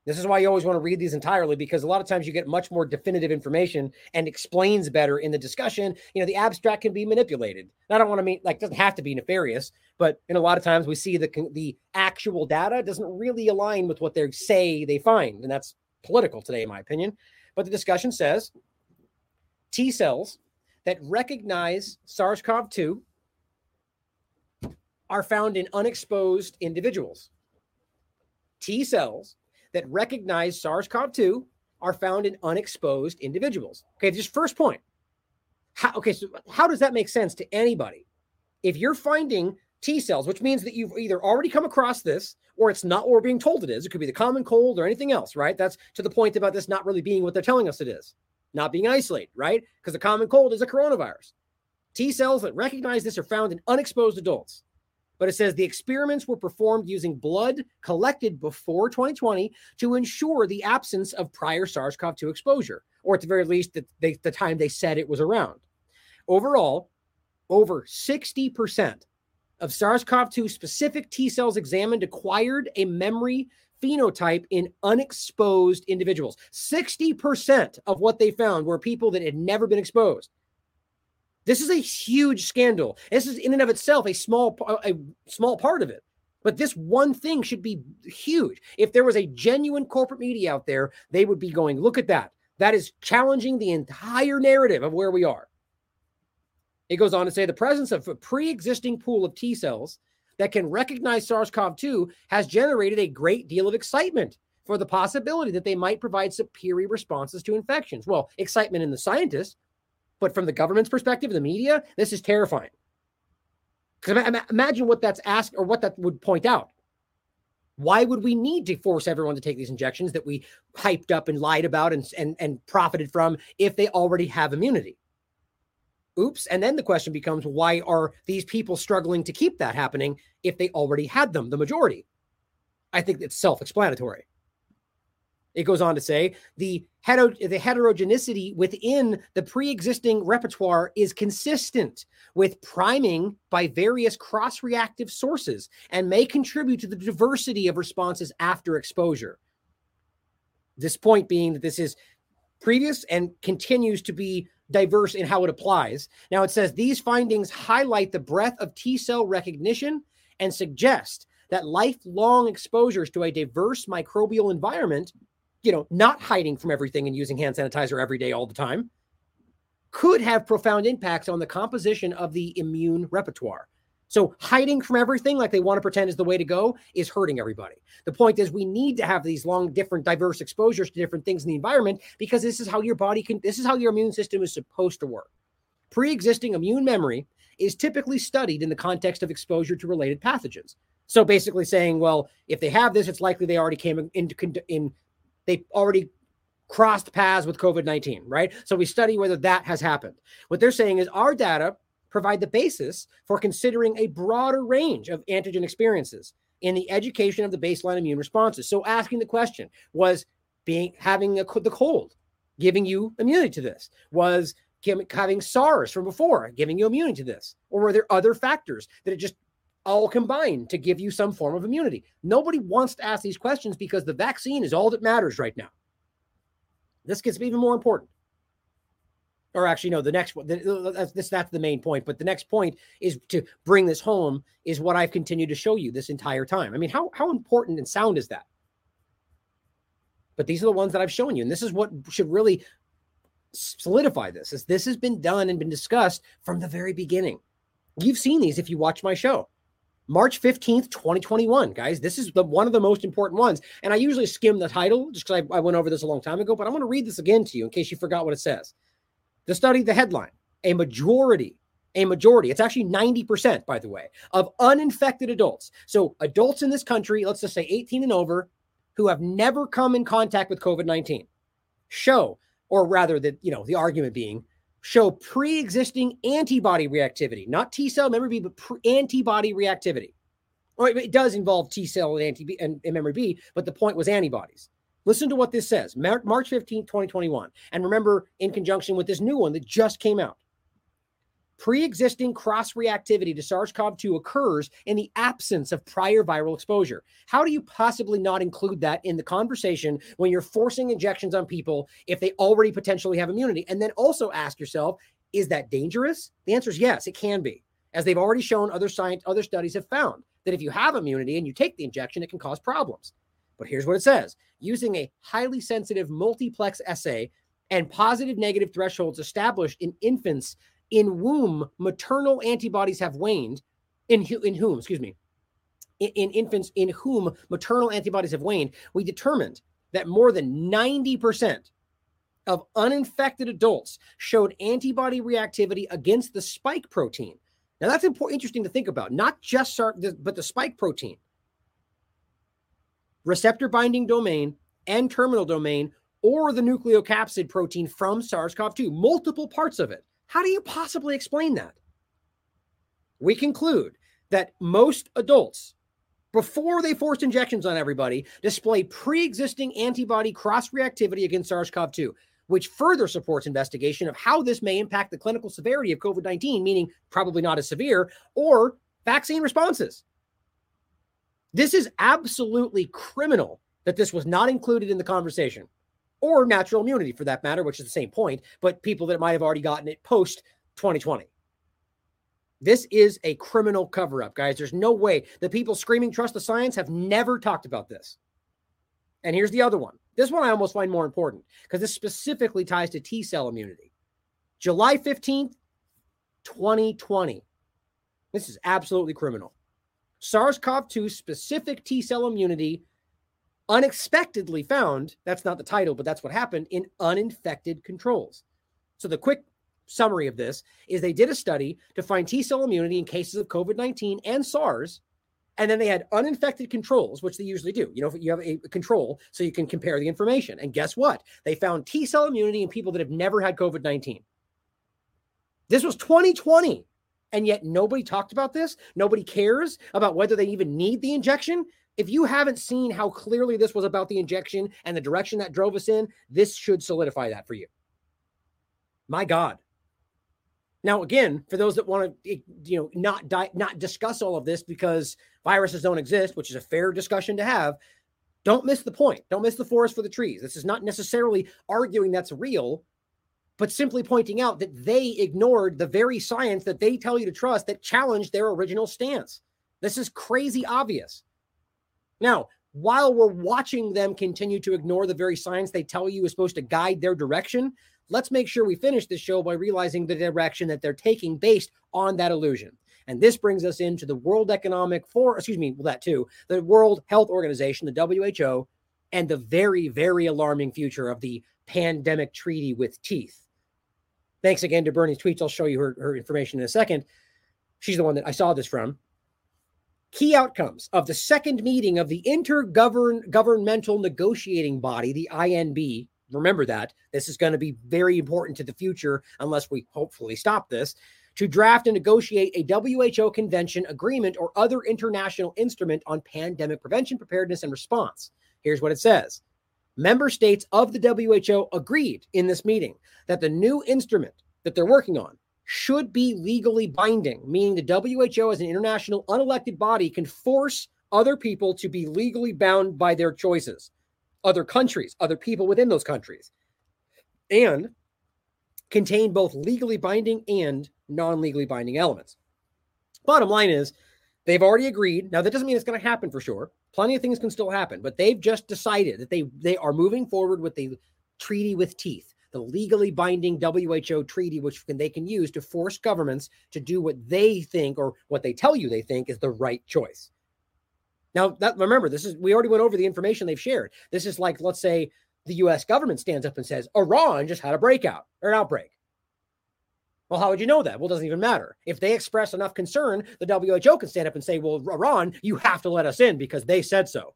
This is why you always want to read these entirely because a lot of times you get much more definitive information and explains better in the discussion. You know, the abstract can be manipulated. I don't want to mean like doesn't have to be nefarious, but in a lot of times we see the the actual data doesn't really align with what they say they find, and that's political today, in my opinion. But the discussion says T cells that recognize SARS CoV 2 are found in unexposed individuals. T cells that recognize SARS CoV 2 are found in unexposed individuals. Okay, just first point. How, okay, so how does that make sense to anybody? If you're finding T cells, which means that you've either already come across this or it's not what we're being told it is. It could be the common cold or anything else, right? That's to the point about this not really being what they're telling us it is not being isolated, right? Because the common cold is a coronavirus. T cells that recognize this are found in unexposed adults. But it says the experiments were performed using blood collected before 2020 to ensure the absence of prior SARS CoV 2 exposure, or at the very least, the, the time they said it was around. Overall, over 60% of SARS CoV 2 specific T cells examined acquired a memory phenotype in unexposed individuals. 60% of what they found were people that had never been exposed. This is a huge scandal. This is in and of itself a small uh, a small part of it. But this one thing should be huge. If there was a genuine corporate media out there, they would be going, look at that. That is challenging the entire narrative of where we are. It goes on to say the presence of a pre existing pool of T cells that can recognize SARS CoV 2 has generated a great deal of excitement for the possibility that they might provide superior responses to infections. Well, excitement in the scientists, but from the government's perspective, the media, this is terrifying. Because imagine what that's asked or what that would point out. Why would we need to force everyone to take these injections that we hyped up and lied about and, and, and profited from if they already have immunity? Oops. And then the question becomes why are these people struggling to keep that happening if they already had them, the majority? I think it's self explanatory. It goes on to say the, hetero- the heterogeneity within the pre existing repertoire is consistent with priming by various cross reactive sources and may contribute to the diversity of responses after exposure. This point being that this is previous and continues to be diverse in how it applies. Now it says these findings highlight the breadth of T cell recognition and suggest that lifelong exposures to a diverse microbial environment, you know, not hiding from everything and using hand sanitizer every day all the time, could have profound impacts on the composition of the immune repertoire. So hiding from everything like they want to pretend is the way to go is hurting everybody. The point is we need to have these long, different, diverse exposures to different things in the environment because this is how your body can, this is how your immune system is supposed to work. Pre-existing immune memory is typically studied in the context of exposure to related pathogens. So basically saying, well, if they have this, it's likely they already came into in, in they already crossed paths with COVID-19, right? So we study whether that has happened. What they're saying is our data provide the basis for considering a broader range of antigen experiences in the education of the baseline immune responses. So asking the question was being having a, the cold giving you immunity to this? Was having SARS from before giving you immunity to this? Or were there other factors that it just all combined to give you some form of immunity? Nobody wants to ask these questions because the vaccine is all that matters right now. This gets even more important or actually no the next one that's, that's the main point but the next point is to bring this home is what i've continued to show you this entire time i mean how how important and sound is that but these are the ones that I've shown you. And this is what should really solidify this is this has been done and been discussed from the very beginning. You've seen these if you watch my show. March 15th, 2021, guys. This is the one of the most important ones. And I usually skim the title just because I, I went over this a long time ago, but I'm going to read this again to you in case you forgot what it says. The study, the headline, a majority, a majority, it's actually 90%, by the way, of uninfected adults. So adults in this country, let's just say 18 and over, who have never come in contact with COVID 19 show, or rather, that you know, the argument being show pre-existing antibody reactivity, not T cell memory B, but pre- antibody reactivity. Or it does involve T cell and anti and memory B, but the point was antibodies. Listen to what this says, March 15, 2021. And remember, in conjunction with this new one that just came out, pre existing cross reactivity to SARS CoV 2 occurs in the absence of prior viral exposure. How do you possibly not include that in the conversation when you're forcing injections on people if they already potentially have immunity? And then also ask yourself, is that dangerous? The answer is yes, it can be. As they've already shown, other science, other studies have found that if you have immunity and you take the injection, it can cause problems. But here's what it says using a highly sensitive multiplex assay and positive negative thresholds established in infants in whom maternal antibodies have waned, in, in whom, excuse me, in, in infants in whom maternal antibodies have waned, we determined that more than 90% of uninfected adults showed antibody reactivity against the spike protein. Now that's important, interesting to think about, not just SARS, but the spike protein, receptor binding domain, N-terminal domain, or the nucleocapsid protein from SARS-CoV-2. Multiple parts of it. How do you possibly explain that? We conclude that most adults, before they forced injections on everybody, display pre existing antibody cross reactivity against SARS CoV 2, which further supports investigation of how this may impact the clinical severity of COVID 19, meaning probably not as severe, or vaccine responses. This is absolutely criminal that this was not included in the conversation or natural immunity for that matter, which is the same point, but people that might have already gotten it post 2020. This is a criminal cover up, guys. There's no way the people screaming trust the science have never talked about this. And here's the other one. This one I almost find more important because this specifically ties to T cell immunity. July 15th, 2020. This is absolutely criminal. SARS CoV 2 specific T cell immunity unexpectedly found that's not the title, but that's what happened in uninfected controls. So, the quick summary of this is they did a study to find T cell immunity in cases of COVID 19 and SARS. And then they had uninfected controls, which they usually do. You know, you have a control so you can compare the information. And guess what? They found T cell immunity in people that have never had COVID 19. This was 2020. And yet nobody talked about this. Nobody cares about whether they even need the injection if you haven't seen how clearly this was about the injection and the direction that drove us in, this should solidify that for you. My God. Now, again, for those that want to, eh, you know, not di- not discuss all of this because viruses don't exist, which is a fair discussion to have, don't miss the point. Don't miss the forest for the trees. This is not necessarily arguing that's real, but simply pointing out that they ignored the very science that they tell you to trust that challenged their original stance. This is crazy obvious. Now, while we're watching them continue to ignore the very science they tell you is supposed to guide their direction, let's make sure we finish this show by realizing the direction that they're taking based on that illusion. And this brings us into the World Economic For excuse me, well, that too, the World Health Organization, the WHO, and the very, very alarming future of the pandemic treaty with teeth. Thanks again to Bernie's tweets. I'll show you her, her information in a second. She's the one that I saw this from key outcomes of the second meeting of the intergovernmental negotiating body, the INB. Remember that this is going to be very important to the future unless we hopefully stop this. To draft and negotiate a WHO convention agreement or other international instrument on pandemic prevention, preparedness, and response. Here's what it says Member states of the WHO agreed in this meeting that the new instrument that they're working on should be legally binding, meaning the WHO, as an international unelected body, can force other people to be legally bound by their choices, other countries, other people within those countries, and contain both legally binding and non legally binding elements. Bottom line is, They've already agreed. Now that doesn't mean it's going to happen for sure. Plenty of things can still happen, but they've just decided that they they are moving forward with the treaty with teeth, the legally binding WHO treaty, which can, they can use to force governments to do what they think or what they tell you they think is the right choice. Now, that remember, this is we already went over the information they've shared. This is like, let's say the US government stands up and says, Iran just had a breakout or an outbreak. Well, how would you know that? Well, it doesn't even matter. If they express enough concern, the WHO can stand up and say, Well, Iran, you have to let us in because they said so.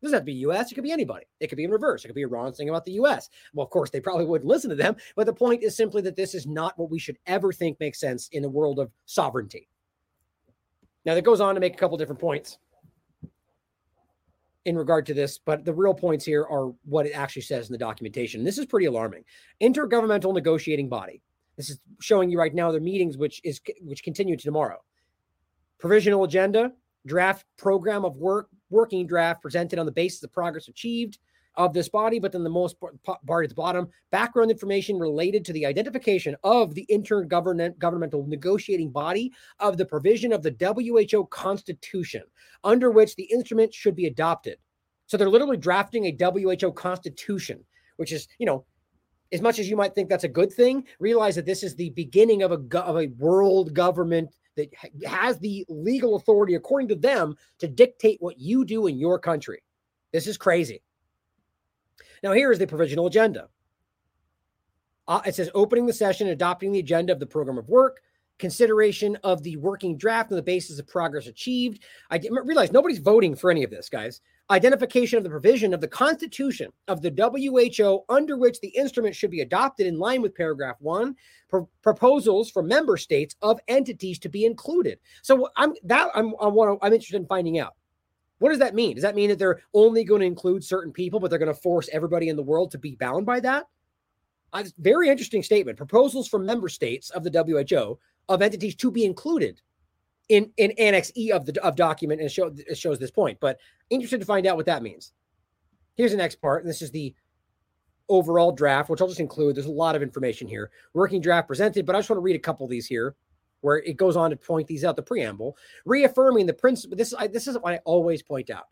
It doesn't have to be US. It could be anybody. It could be in reverse. It could be Iran saying about the US. Well, of course, they probably wouldn't [laughs] listen to them. But the point is simply that this is not what we should ever think makes sense in the world of sovereignty. Now, that goes on to make a couple different points in regard to this, but the real points here are what it actually says in the documentation. This is pretty alarming. Intergovernmental negotiating body. This is showing you right now the meetings which is which continue tomorrow. Provisional agenda, draft program of work, working draft presented on the basis of progress achieved of this body, but then the most part at the bottom, background information related to the identification of the intergovernmental negotiating body of the provision of the WHO Constitution under which the instrument should be adopted. So they're literally drafting a WHO Constitution, which is, you know, as much as you might think that's a good thing, realize that this is the beginning of a of a world government that has the legal authority, according to them, to dictate what you do in your country. This is crazy. Now, here is the provisional agenda. Uh, it says opening the session, adopting the agenda of the program of work, consideration of the working draft on the basis of progress achieved. I realize nobody's voting for any of this, guys. Identification of the provision of the Constitution of the WHO under which the instrument should be adopted in line with paragraph one. Pro- proposals from member states of entities to be included. So I'm that I'm I want I'm interested in finding out. What does that mean? Does that mean that they're only going to include certain people, but they're going to force everybody in the world to be bound by that? Uh, very interesting statement. Proposals from member states of the WHO of entities to be included in, in Annex E of the of document, and show, it shows this point. But interested to find out what that means. Here's the next part, and this is the overall draft, which I'll just include. There's a lot of information here. Working draft presented, but I just want to read a couple of these here where it goes on to point these out, the preamble, reaffirming the principle. This, I, this is what I always point out.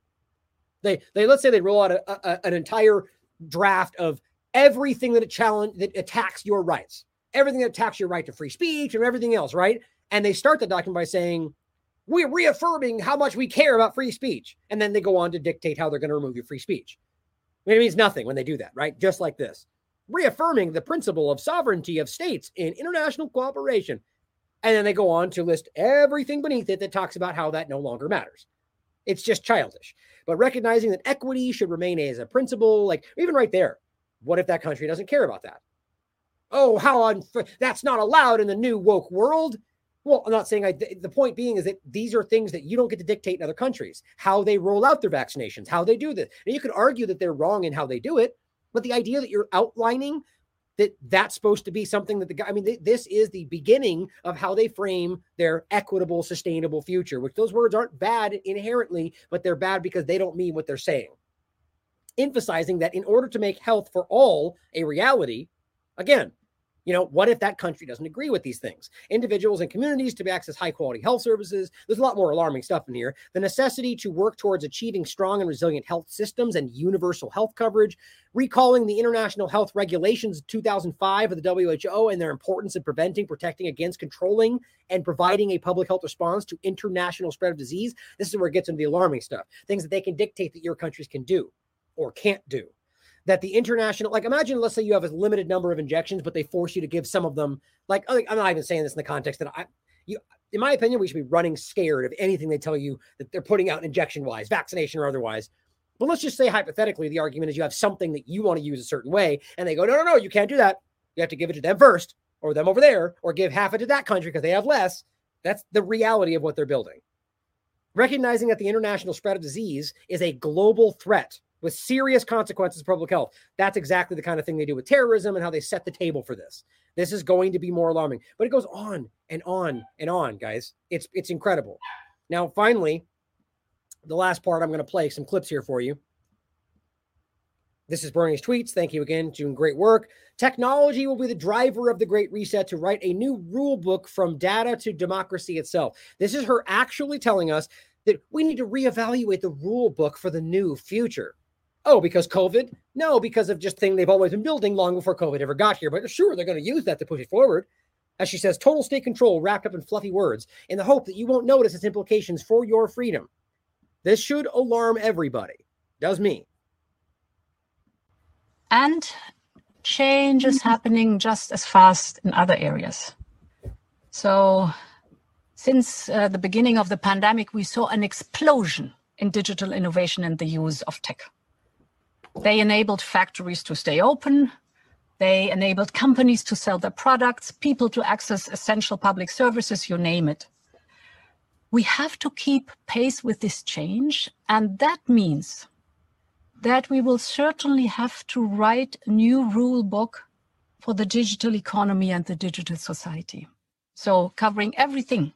They, they let's say they roll out a, a, an entire draft of everything that a challenge that attacks your rights, everything that attacks your right to free speech and everything else, right? And they start the document by saying, "We're reaffirming how much we care about free speech," and then they go on to dictate how they're going to remove your free speech. It means nothing when they do that, right? Just like this, reaffirming the principle of sovereignty of states in international cooperation and then they go on to list everything beneath it that talks about how that no longer matters. It's just childish. But recognizing that equity should remain as a principle, like even right there, what if that country doesn't care about that? Oh, how unfair. That's not allowed in the new woke world. Well, I'm not saying I, the point being is that these are things that you don't get to dictate in other countries, how they roll out their vaccinations, how they do this. And you could argue that they're wrong in how they do it, but the idea that you're outlining that that's supposed to be something that the guy, I mean, th- this is the beginning of how they frame their equitable, sustainable future, which those words aren't bad inherently, but they're bad because they don't mean what they're saying. Emphasizing that in order to make health for all a reality, again, you know, what if that country doesn't agree with these things? Individuals and communities to access high quality health services. There's a lot more alarming stuff in here. The necessity to work towards achieving strong and resilient health systems and universal health coverage. Recalling the International Health Regulations 2005 of the WHO and their importance in preventing, protecting against, controlling, and providing a public health response to international spread of disease. This is where it gets into the alarming stuff. Things that they can dictate that your countries can do or can't do that the international, like imagine, let's say you have a limited number of injections, but they force you to give some of them. Like I'm not even saying this in the context that I, you, in my opinion, we should be running scared of anything they tell you that they're putting out injection wise, vaccination or otherwise. But let's just say hypothetically, the argument is you have something that you want to use a certain way, and they go, no, no, no, you can't do that. You have to give it to them first, or them over there, or give half it to that country because they have less. That's the reality of what they're building. Recognizing that the international spread of disease is a global threat with serious consequences for public health. That's exactly the kind of thing they do with terrorism and how they set the table for this. This is going to be more alarming, but it goes on and on and on, guys. It's it's incredible. Now, finally, the last part I'm going to play some clips here for you. This is Bernie's tweets. Thank you again. Doing great work. Technology will be the driver of the Great Reset to write a new rule book from data to democracy itself. This is her actually telling us that we need to reevaluate the rule book for the new future. Oh, because COVID? No, because of just thing they've always been building long before COVID ever got here. But sure, they're going to use that to push it forward. As she says, total state control wrapped up in fluffy words in the hope that you won't notice its implications for your freedom. This should alarm everybody. Does me. And change is happening just as fast in other areas. So, since uh, the beginning of the pandemic, we saw an explosion in digital innovation and the use of tech. They enabled factories to stay open. They enabled companies to sell their products, people to access essential public services, you name it. We have to keep pace with this change. And that means that we will certainly have to write a new rule book for the digital economy and the digital society. So, covering everything.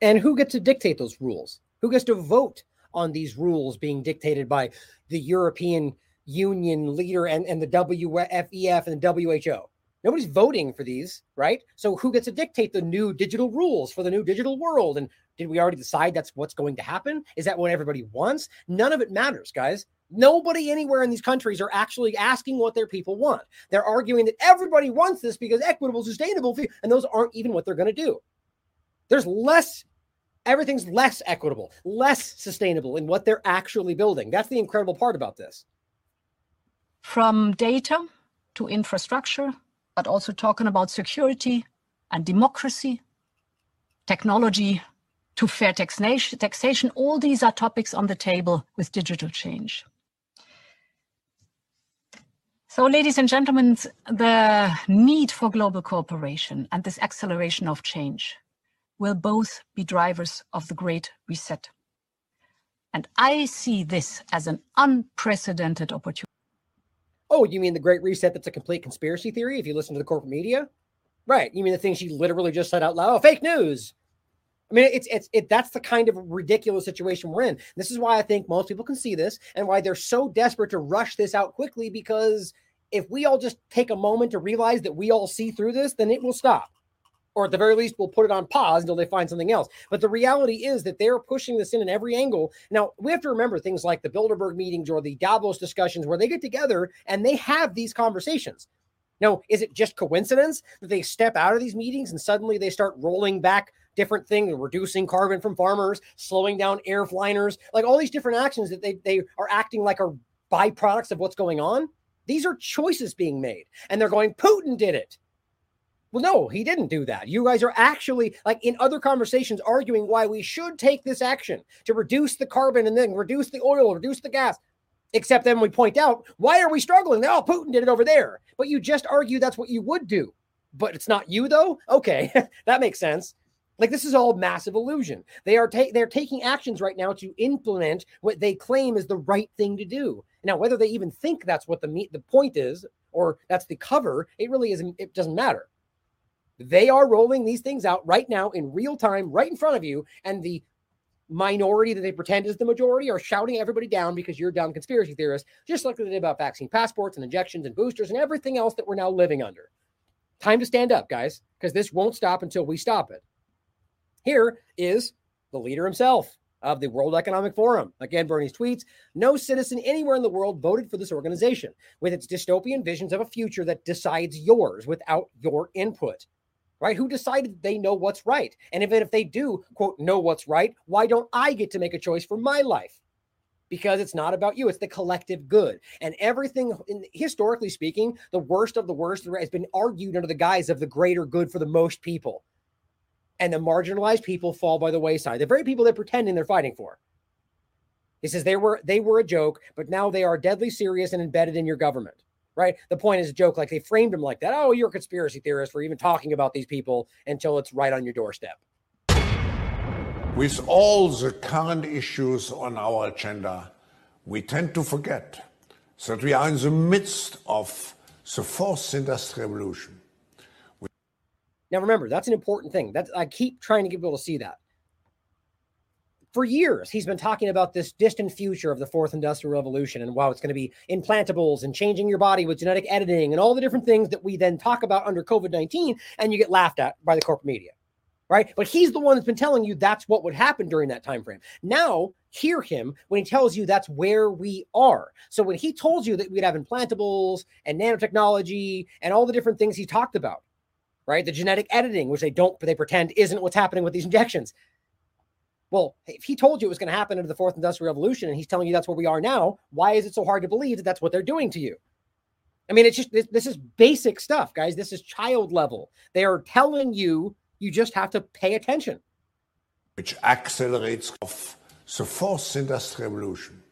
And who gets to dictate those rules? Who gets to vote on these rules being dictated by the European Union leader and, and the WFEF and the WHO. Nobody's voting for these, right? So who gets to dictate the new digital rules for the new digital world? And did we already decide that's what's going to happen? Is that what everybody wants? None of it matters, guys. Nobody anywhere in these countries are actually asking what their people want. They're arguing that everybody wants this because equitable, sustainable, and those aren't even what they're going to do. There's less everything's less equitable, less sustainable in what they're actually building. That's the incredible part about this. From data to infrastructure, but also talking about security and democracy, technology to fair taxation, all these are topics on the table with digital change. So, ladies and gentlemen, the need for global cooperation and this acceleration of change will both be drivers of the Great Reset. And I see this as an unprecedented opportunity. Oh, you mean the Great Reset that's a complete conspiracy theory if you listen to the corporate media? Right. You mean the thing she literally just said out loud? Oh, fake news. I mean, it's it's it. That's the kind of ridiculous situation we're in. This is why I think most people can see this, and why they're so desperate to rush this out quickly. Because if we all just take a moment to realize that we all see through this, then it will stop or at the very least, we'll put it on pause until they find something else. But the reality is that they're pushing this in at every angle. Now, we have to remember things like the Bilderberg meetings or the Davos discussions where they get together and they have these conversations. Now, is it just coincidence that they step out of these meetings and suddenly they start rolling back different things, reducing carbon from farmers, slowing down airliners, like all these different actions that they, they are acting like are byproducts of what's going on? These are choices being made. And they're going, Putin did it. Well, no, he didn't do that. You guys are actually, like in other conversations, arguing why we should take this action to reduce the carbon and then reduce the oil, reduce the gas. Except then we point out, why are we struggling? Oh, Putin did it over there. But you just argue that's what you would do. But it's not you, though? Okay, [laughs] that makes sense. Like this is all massive illusion. They are ta- they're taking actions right now to implement what they claim is the right thing to do. Now, whether they even think that's what the me- the point is or that's the cover, it really isn't. It doesn't matter. They are rolling these things out right now in real time, right in front of you. And the minority that they pretend is the majority are shouting everybody down because you're dumb conspiracy theorists, just like they did about vaccine passports and injections and boosters and everything else that we're now living under. Time to stand up, guys, because this won't stop until we stop it. Here is the leader himself of the World Economic Forum. Again, Bernie's tweets No citizen anywhere in the world voted for this organization with its dystopian visions of a future that decides yours without your input right? Who decided they know what's right? And even if they do, quote, know what's right, why don't I get to make a choice for my life? Because it's not about you, it's the collective good. And everything, in, historically speaking, the worst of the worst has been argued under the guise of the greater good for the most people. And the marginalized people fall by the wayside. The very people they're pretending they're fighting for. He says they were they were a joke, but now they are deadly serious and embedded in your government right? The point is a joke. Like they framed him like that. Oh, you're a conspiracy theorist for even talking about these people until it's right on your doorstep. With all the current issues on our agenda, we tend to forget that we are in the midst of the fourth industrial revolution. Now, remember, that's an important thing. That's I keep trying to get people to see that. For years he's been talking about this distant future of the fourth industrial revolution and wow it's going to be implantables and changing your body with genetic editing and all the different things that we then talk about under covid-19 and you get laughed at by the corporate media right? But he's the one that's been telling you that's what would happen during that time frame. Now hear him when he tells you that's where we are. So when he told you that we'd have implantables and nanotechnology and all the different things he talked about right? The genetic editing which they don't they pretend isn't what's happening with these injections well, if he told you it was going to happen into the fourth industrial revolution and he's telling you that's where we are now, why is it so hard to believe that that's what they're doing to you? I mean, it's just this, this is basic stuff, guys. This is child level. They are telling you you just have to pay attention. Which accelerates the fourth industrial revolution,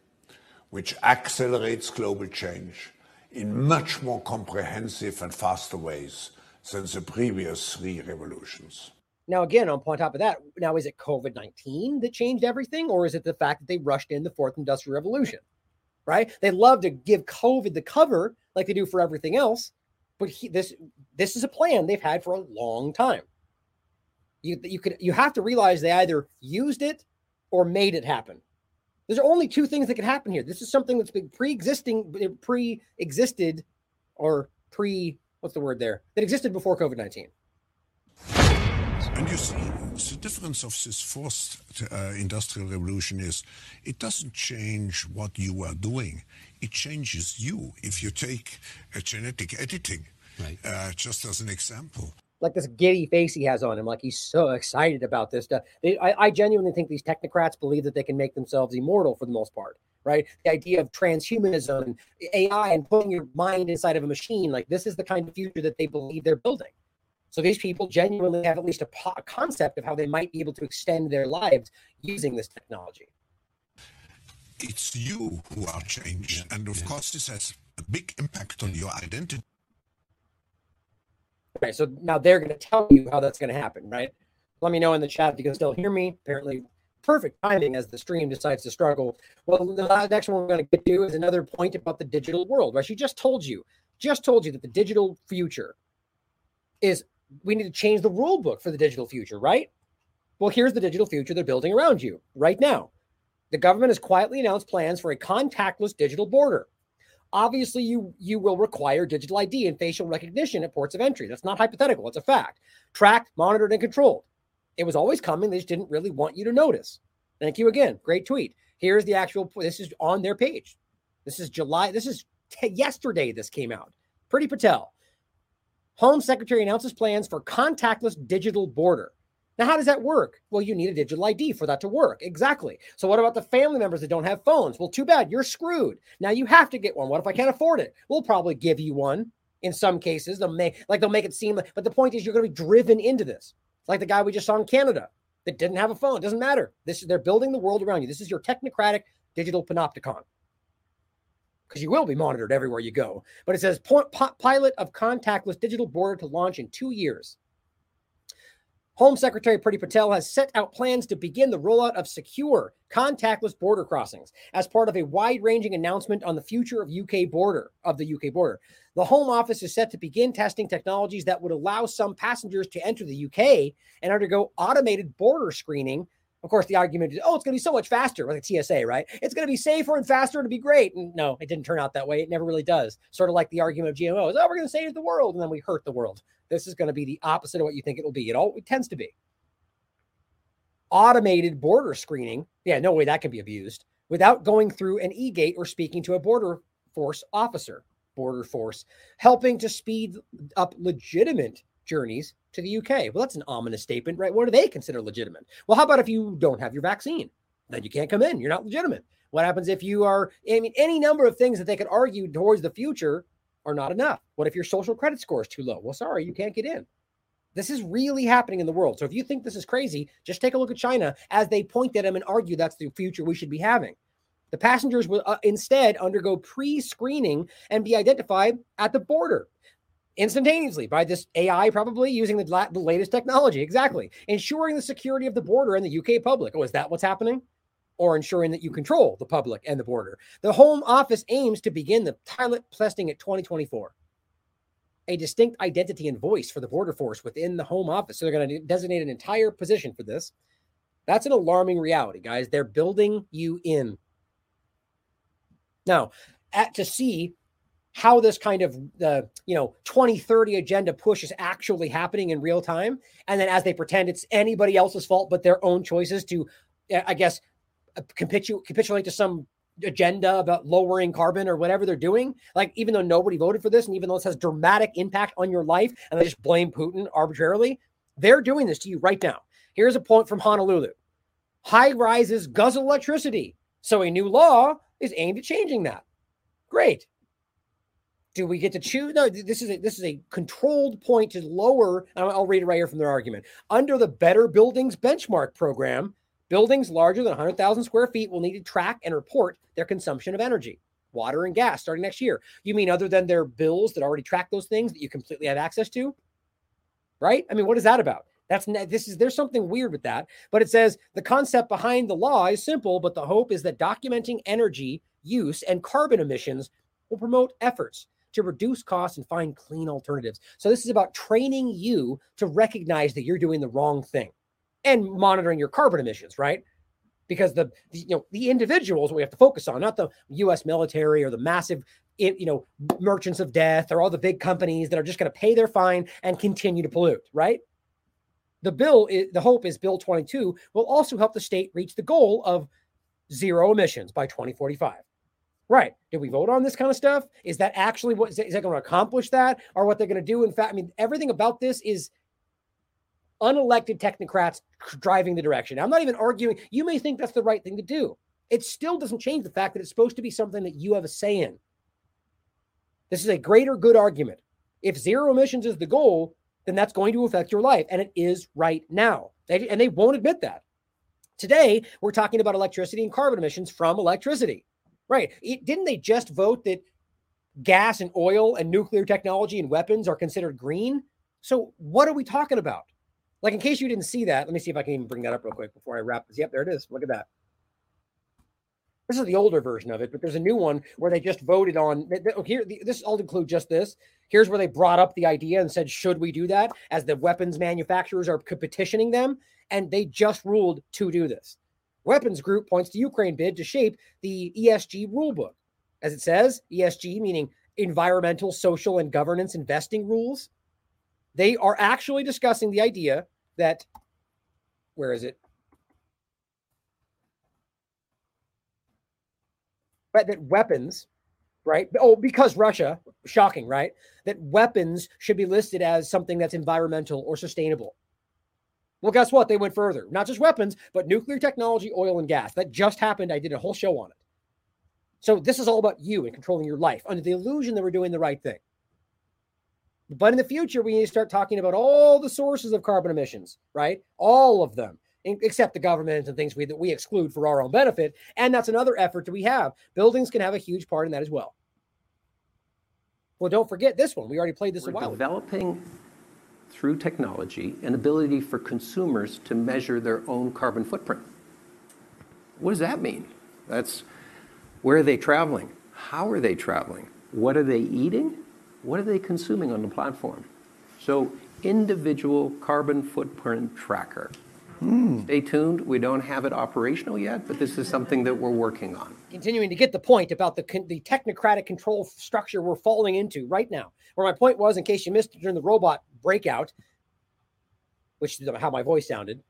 which accelerates global change in much more comprehensive and faster ways than the previous three revolutions. Now, again, on top of that, now is it COVID 19 that changed everything, or is it the fact that they rushed in the fourth industrial revolution? Right? They love to give COVID the cover like they do for everything else, but he, this this is a plan they've had for a long time. You you could you have to realize they either used it or made it happen. There's only two things that could happen here. This is something that's been pre-existing, uh, pre-existed, or pre what's the word there that existed before COVID nineteen. And you see, the difference of this fourth uh, industrial revolution is it doesn't change what you are doing, it changes you. If you take a genetic editing, right. uh, just as an example. Like this giddy face he has on him, like he's so excited about this stuff. They, I, I genuinely think these technocrats believe that they can make themselves immortal for the most part right? The idea of transhumanism and AI and putting your mind inside of a machine, like this is the kind of future that they believe they're building. So these people genuinely have at least a, po- concept of how they might be able to extend their lives using this technology. It's you who are changed. And of course, this has a big impact on your identity. Okay, so now they're going to tell you how that's going to happen, right? Let me know in the chat if you can still hear me. Apparently, perfect timing as the stream decides to struggle. Well, the next one we're going to get to is another point about the digital world, right? She just told you, just told you that the digital future is we need to change the rule book for the digital future, right? Well, here's the digital future they're building around you right now. The government has quietly announced plans for a contactless digital border. Obviously, you you will require digital ID and facial recognition at ports of entry. That's not hypothetical, it's a fact. Tracked, monitored, and controlled. It was always coming. They just didn't really want you to notice. Thank you again. Great tweet. Here's the actual this is on their page. This is July. This is t- yesterday this came out. Priti Patel. Home Secretary announces plans for contactless digital border. Now, how does that work? Well, you need a digital ID for that to work. Exactly. So, what about the family members that don't have phones? Well, too bad. You're screwed. Now you have to get one. What if I can't afford it? We'll probably give you one in some cases. They'll make like they'll make it seem like, but the point is you're going to be driven into this. Like the guy we just saw in Canada that didn't have a phone. It doesn't matter. This they're building the world around you. This is your technocratic digital panopticon because you will be monitored everywhere you go. But it says pilot of contactless digital border to launch in two years. Home Secretary Priti Patel has set out plans to begin the rollout of secure, contactless border crossings as part of a wide-ranging announcement on the future of UK border of the UK border. The Home Office is set to begin testing technologies that would allow some passengers to enter the UK and undergo automated border screening of course, the argument is, oh, it's going to be so much faster, with a TSA, right? It's going to be safer and faster to be great. And no, it didn't turn out that way. It never really does. Sort of like the argument of GMOs. Oh, we're going to save the world, and then we hurt the world. This is going to be the opposite of what you think it will be. It all it tends to be. Automated border screening. Yeah, no way that can be abused without going through an e-gate or speaking to a border force officer. Border force helping to speed up legitimate journeys to the UK. Well, that's an ominous statement, right? What do they consider legitimate? Well, how about if you don't have your vaccine? Then you can't come in. You're not legitimate. What happens if you are, I mean, any number of things that they could argue towards the future are not enough. What if your social credit score is too low? Well, sorry, you can't get in. This is really happening in the world. So if you think this is crazy, just take a look at China as they point at them and argue that's the future we should be having. The passengers will uh, instead undergo pre screening and be identified at the border instantaneously by this AI, probably using the, la- the latest technology. Exactly. Ensuring the security of the border and the UK public. Oh, is that what's happening? Or ensuring that you control the public and the border. The Home Office aims to begin the pilot testing at 2024. A distinct identity and voice for the border force within the Home Office. So they're going to designate an entire position for this. That's an alarming reality, guys. They're building you in. Now, at, to see how this kind of uh, you know 2030 agenda push is actually happening in real time. And then as they pretend it's anybody else's fault but their own choices to i guess uh, capitulate to some agenda about lowering carbon or whatever they're doing like even though nobody voted for this and even though this has dramatic impact on your life and they just blame putin arbitrarily they're doing this to you right now. Here's a point from honolulu. High rises guzzle electricity. So a new law is aimed at changing that. Great do we get to choose? No, this is a this is a controlled point to lower. I'll read it right here from their argument. Under the Better Buildings Benchmark Program, buildings larger than 100,000 square feet will need to track and report their consumption of energy, water, and gas starting next year. You mean other than their bills that already track those things that you completely have access to? Right? I mean, what is that about? That's this is there's something weird with that, but it says the concept behind the law is simple, but the hope is that documenting energy use and carbon emissions will promote efforts to reduce costs and find clean alternatives. So this is about training you to recognize that you're doing the wrong thing and monitoring your carbon emissions, right? Because the, the you know the individuals we have to focus on, not the U.S. military or the massive you know merchants of death or all the big companies that are just going to pay their fine and continue to pollute, right? The bill, the hope is Bill 22 will also help the state reach the goal of zero emissions by 2045. Right. Did we vote on this kind of stuff? Is that actually what is that, going to accomplish that or what they're going to do? In fact, I mean, everything about this is unelected technocrats driving the direction. I'm not even arguing. You may think that's the right thing to do. It still doesn't change the fact that it's supposed to be something that you have a say in. This is a greater good argument. If zero emissions is the goal, then that's going to affect your life. And it is right now. They, and they won't admit that. Today, we're talking about electricity and carbon emissions from electricity. Right. It, didn't they just vote that gas and oil and nuclear technology and weapons are considered green? So what are we talking about? Like, in case you didn't see that, let me see if I can even bring that up real quick before I wrap this. Yep, there it is. Look at that. This is the older version of it, but there's a new one where they just voted on. Oh, here, this I'll include just this. Here's where they brought up the idea and said, "Should we do that?" As the weapons manufacturers are petitioning them, and they just ruled to do this. Weapons Group points to Ukraine bid to shape the ESG rulebook. As it says, ESG meaning environmental, social, and governance investing rules. They are actually discussing the idea that, where is it? Right, that weapons, right? Oh, because Russia, shocking, right? That weapons should be listed as something that's environmental or sustainable. Well, guess what? They went further. Not just weapons, but nuclear technology, oil, and gas. That just happened. I did a whole show on it. So this is all about you and controlling your life under the illusion that we're doing the right thing. But in the future, we need to start talking about all the sources of carbon emissions, right? All of them, except the government and things we, that we exclude for our own benefit. And that's another effort that we have. Buildings can have a huge part in that as well. Well, don't forget this one. We already played this we're a while developing ago through technology, an ability for consumers to measure their own carbon footprint. What does that mean? That's where are they traveling? How are they traveling? What are they eating? What are they consuming on the platform? So, individual carbon footprint tracker. Hmm. Stay tuned. We don't have it operational yet, but this is something that we're working on. Continuing to get the point about the, the technocratic control structure we're falling into right now. Where my point was, in case you missed during the robot breakout, which is how my voice sounded,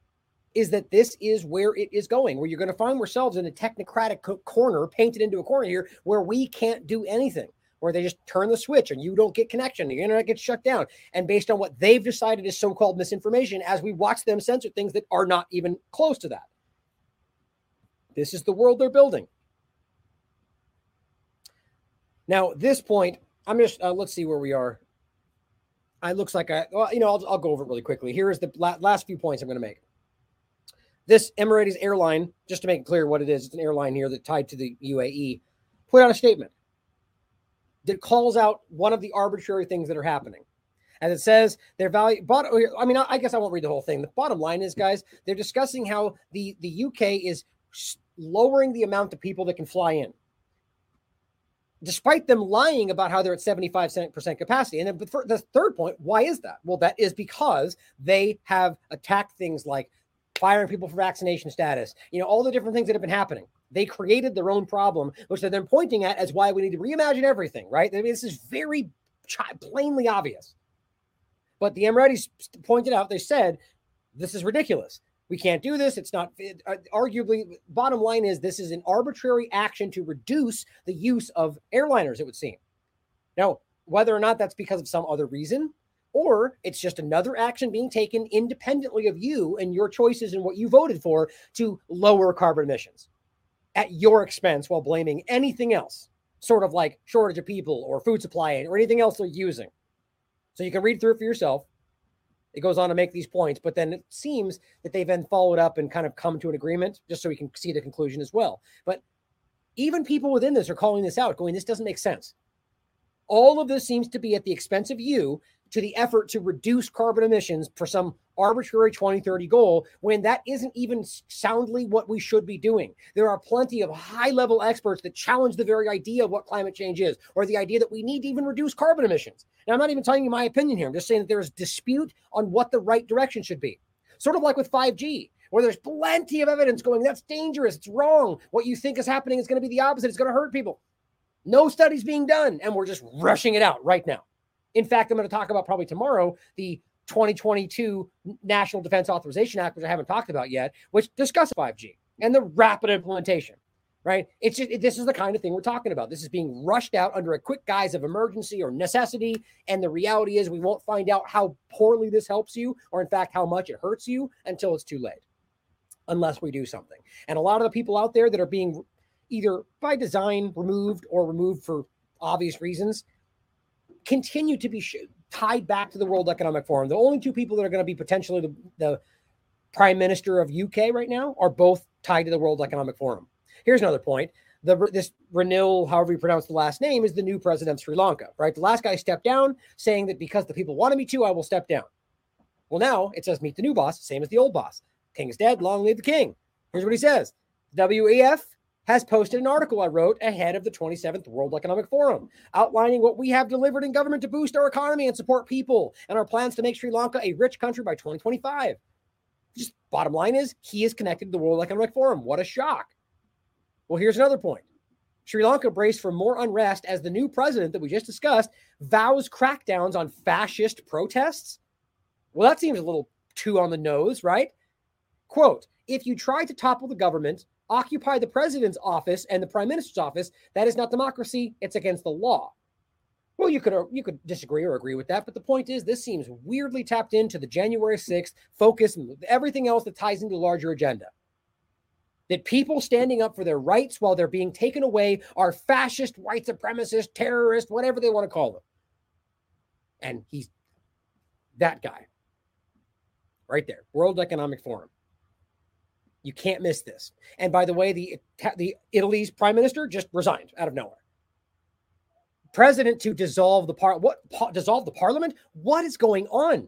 is that this is where it is going, where you're going to find ourselves in a technocratic corner, painted into a corner here, where we can't do anything where they just turn the switch and you don't get connection, the internet gets shut down. And based on what they've decided is so called misinformation, as we watch them censor things that are not even close to that. This is the world they're building. Now, this point, I'm just, uh, let's see where we are. It looks like I, well, you know, I'll, I'll go over it really quickly. Here is the last few points I'm going to make. This Emirates airline, just to make it clear what it is, it's an airline here that tied to the UAE, put out a statement that calls out one of the arbitrary things that are happening. As it says, their value. but I mean, I guess I won't read the whole thing. The bottom line is, guys, they're discussing how the the UK is lowering the amount of people that can fly in, despite them lying about how they're at seventy five percent capacity. And then the third point, why is that? Well, that is because they have attacked things like firing people for vaccination status, you know, all the different things that have been happening. They created their own problem, which they're then pointing at as why we need to reimagine everything, right? I mean, this is very plainly obvious. But the Emiratis pointed out, they said, this is ridiculous. We can't do this. It's not it, uh, arguably. Bottom line is, this is an arbitrary action to reduce the use of airliners, it would seem. Now, whether or not that's because of some other reason, or it's just another action being taken independently of you and your choices and what you voted for to lower carbon emissions at your expense while blaming anything else, sort of like shortage of people or food supply or anything else they're using. So you can read through it for yourself. It goes on to make these points, but then it seems that they've then followed up and kind of come to an agreement just so we can see the conclusion as well. But even people within this are calling this out, going, this doesn't make sense. All of this seems to be at the expense of you to the effort to reduce carbon emissions for some arbitrary 2030 goal when that isn't even soundly what we should be doing. There are plenty of high level experts that challenge the very idea of what climate change is or the idea that we need to even reduce carbon emissions. And I'm not even telling you my opinion here. I'm just saying that there's dispute on what the right direction should be. Sort of like with 5G, where there's plenty of evidence going, that's dangerous, it's wrong. What you think is happening is going to be the opposite, it's going to hurt people. No studies being done, and we're just rushing it out right now. In fact, I'm going to talk about probably tomorrow the 2022 National Defense Authorization Act, which I haven't talked about yet, which discusses 5G and the rapid implementation. Right? It's just it, this is the kind of thing we're talking about. This is being rushed out under a quick guise of emergency or necessity, and the reality is we won't find out how poorly this helps you, or in fact how much it hurts you, until it's too late, unless we do something. And a lot of the people out there that are being either by design removed or removed for obvious reasons continue to be sh- tied back to the World Economic Forum. The only two people that are going to be potentially the, the prime minister of UK right now are both tied to the World Economic Forum. Here's another point. The, this Ranil, however you pronounce the last name, is the new president of Sri Lanka, right? The last guy stepped down saying that because the people wanted me to, I will step down. Well, now it says meet the new boss, same as the old boss. King is dead, long live the king. Here's what he says WEF has posted an article I wrote ahead of the 27th World Economic Forum, outlining what we have delivered in government to boost our economy and support people and our plans to make Sri Lanka a rich country by 2025. Just bottom line is he is connected to the World Economic Forum. What a shock. Well, here's another point. Sri Lanka braced for more unrest as the new president that we just discussed vows crackdowns on fascist protests. Well, that seems a little too on the nose, right? Quote If you try to topple the government, occupy the president's office and the prime minister's office, that is not democracy. It's against the law. Well, you could uh, you could disagree or agree with that, but the point is, this seems weirdly tapped into the January 6th focus and everything else that ties into the larger agenda. That people standing up for their rights while they're being taken away are fascist, white supremacist, terrorist, whatever they want to call them. And he's that guy right there, World Economic Forum. You can't miss this. And by the way, the the Italy's prime minister just resigned out of nowhere. President to dissolve the par what dissolve the parliament? What is going on?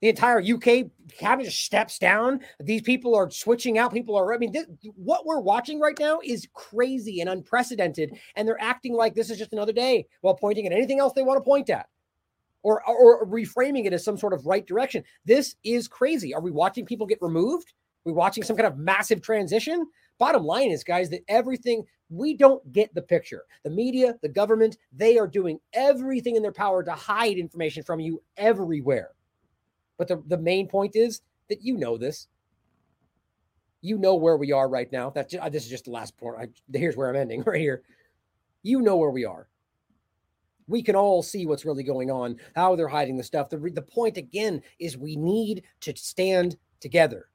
The entire UK cabinet just steps down. These people are switching out. People are. I mean, this, what we're watching right now is crazy and unprecedented, and they're acting like this is just another day while pointing at anything else they want to point at or, or reframing it as some sort of right direction. This is crazy. Are we watching people get removed? We watching some kind of massive transition? Bottom line is, guys, that everything we don't get the picture. The media, the government, they are doing everything in their power to hide information from you everywhere. But the, the main point is that you know this. You know where we are right now. That's just, uh, this is just the last point. I, here's where I'm ending [laughs] right here. You know where we are. We can all see what's really going on, how they're hiding the stuff. The, the point again is we need to stand together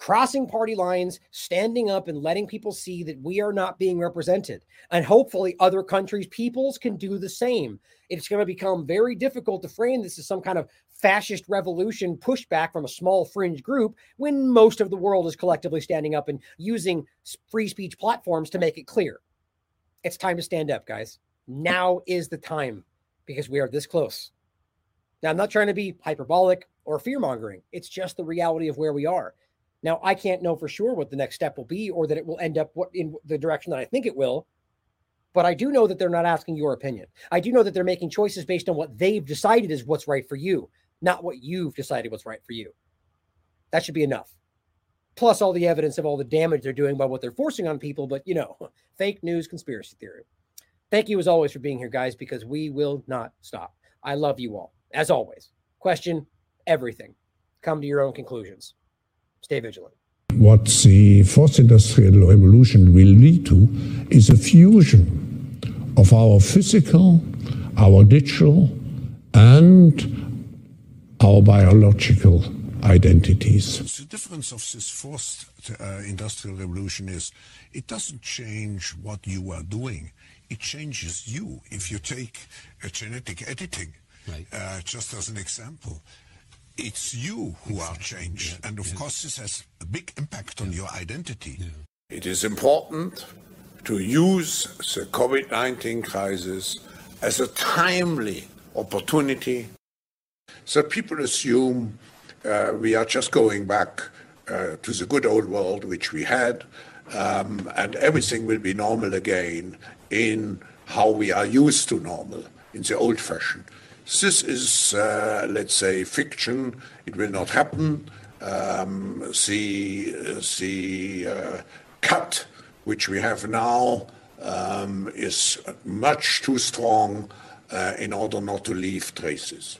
crossing party lines, standing up and letting people see that we are not being represented. And hopefully, other countries' peoples can do the same. It's going to become very difficult to frame this as some kind of fascist revolution pushback from a small fringe group when most of the world is collectively standing up and using free speech platforms to make it clear. It's time to stand up, guys. Now is the time because we are this close. Now, I'm not trying to be hyperbolic or fear mongering. It's just the reality of where we are. Now, I can't know for sure what the next step will be or that it will end up what in the direction that I think it will. But I do know that they're not asking your opinion. I do know that they're making choices based on what they've decided is what's right for you, not what you've decided what's right for you. That should be enough. plus all the evidence of all the damage they're doing by what they're forcing on people. But you know, [laughs] fake news, conspiracy theory. Thank you as always for being here, guys, because we will not stop. I love you all, as always. Question everything. Come to your own conclusions. Stay vigilant. What the fourth industrial revolution will lead to is a fusion of our physical, our digital, and our biological identities. The difference of this fourth uh, industrial revolution is it doesn't change what you are doing. It changes you. If you take genetic editing, right. uh, just as an example, it's you who are changed. Yeah. And of yeah. course, this has a big impact on yeah. your identity. It is important to use the COVID 19 crisis as a timely opportunity. So people assume uh, we are just going back uh, to the good old world which we had, um, and everything will be normal again in how we are used to normal, in the old fashion. This is, uh, let's say, fiction. It will not happen. Um, the the uh, cut which we have now um, is much too strong uh, in order not to leave traces.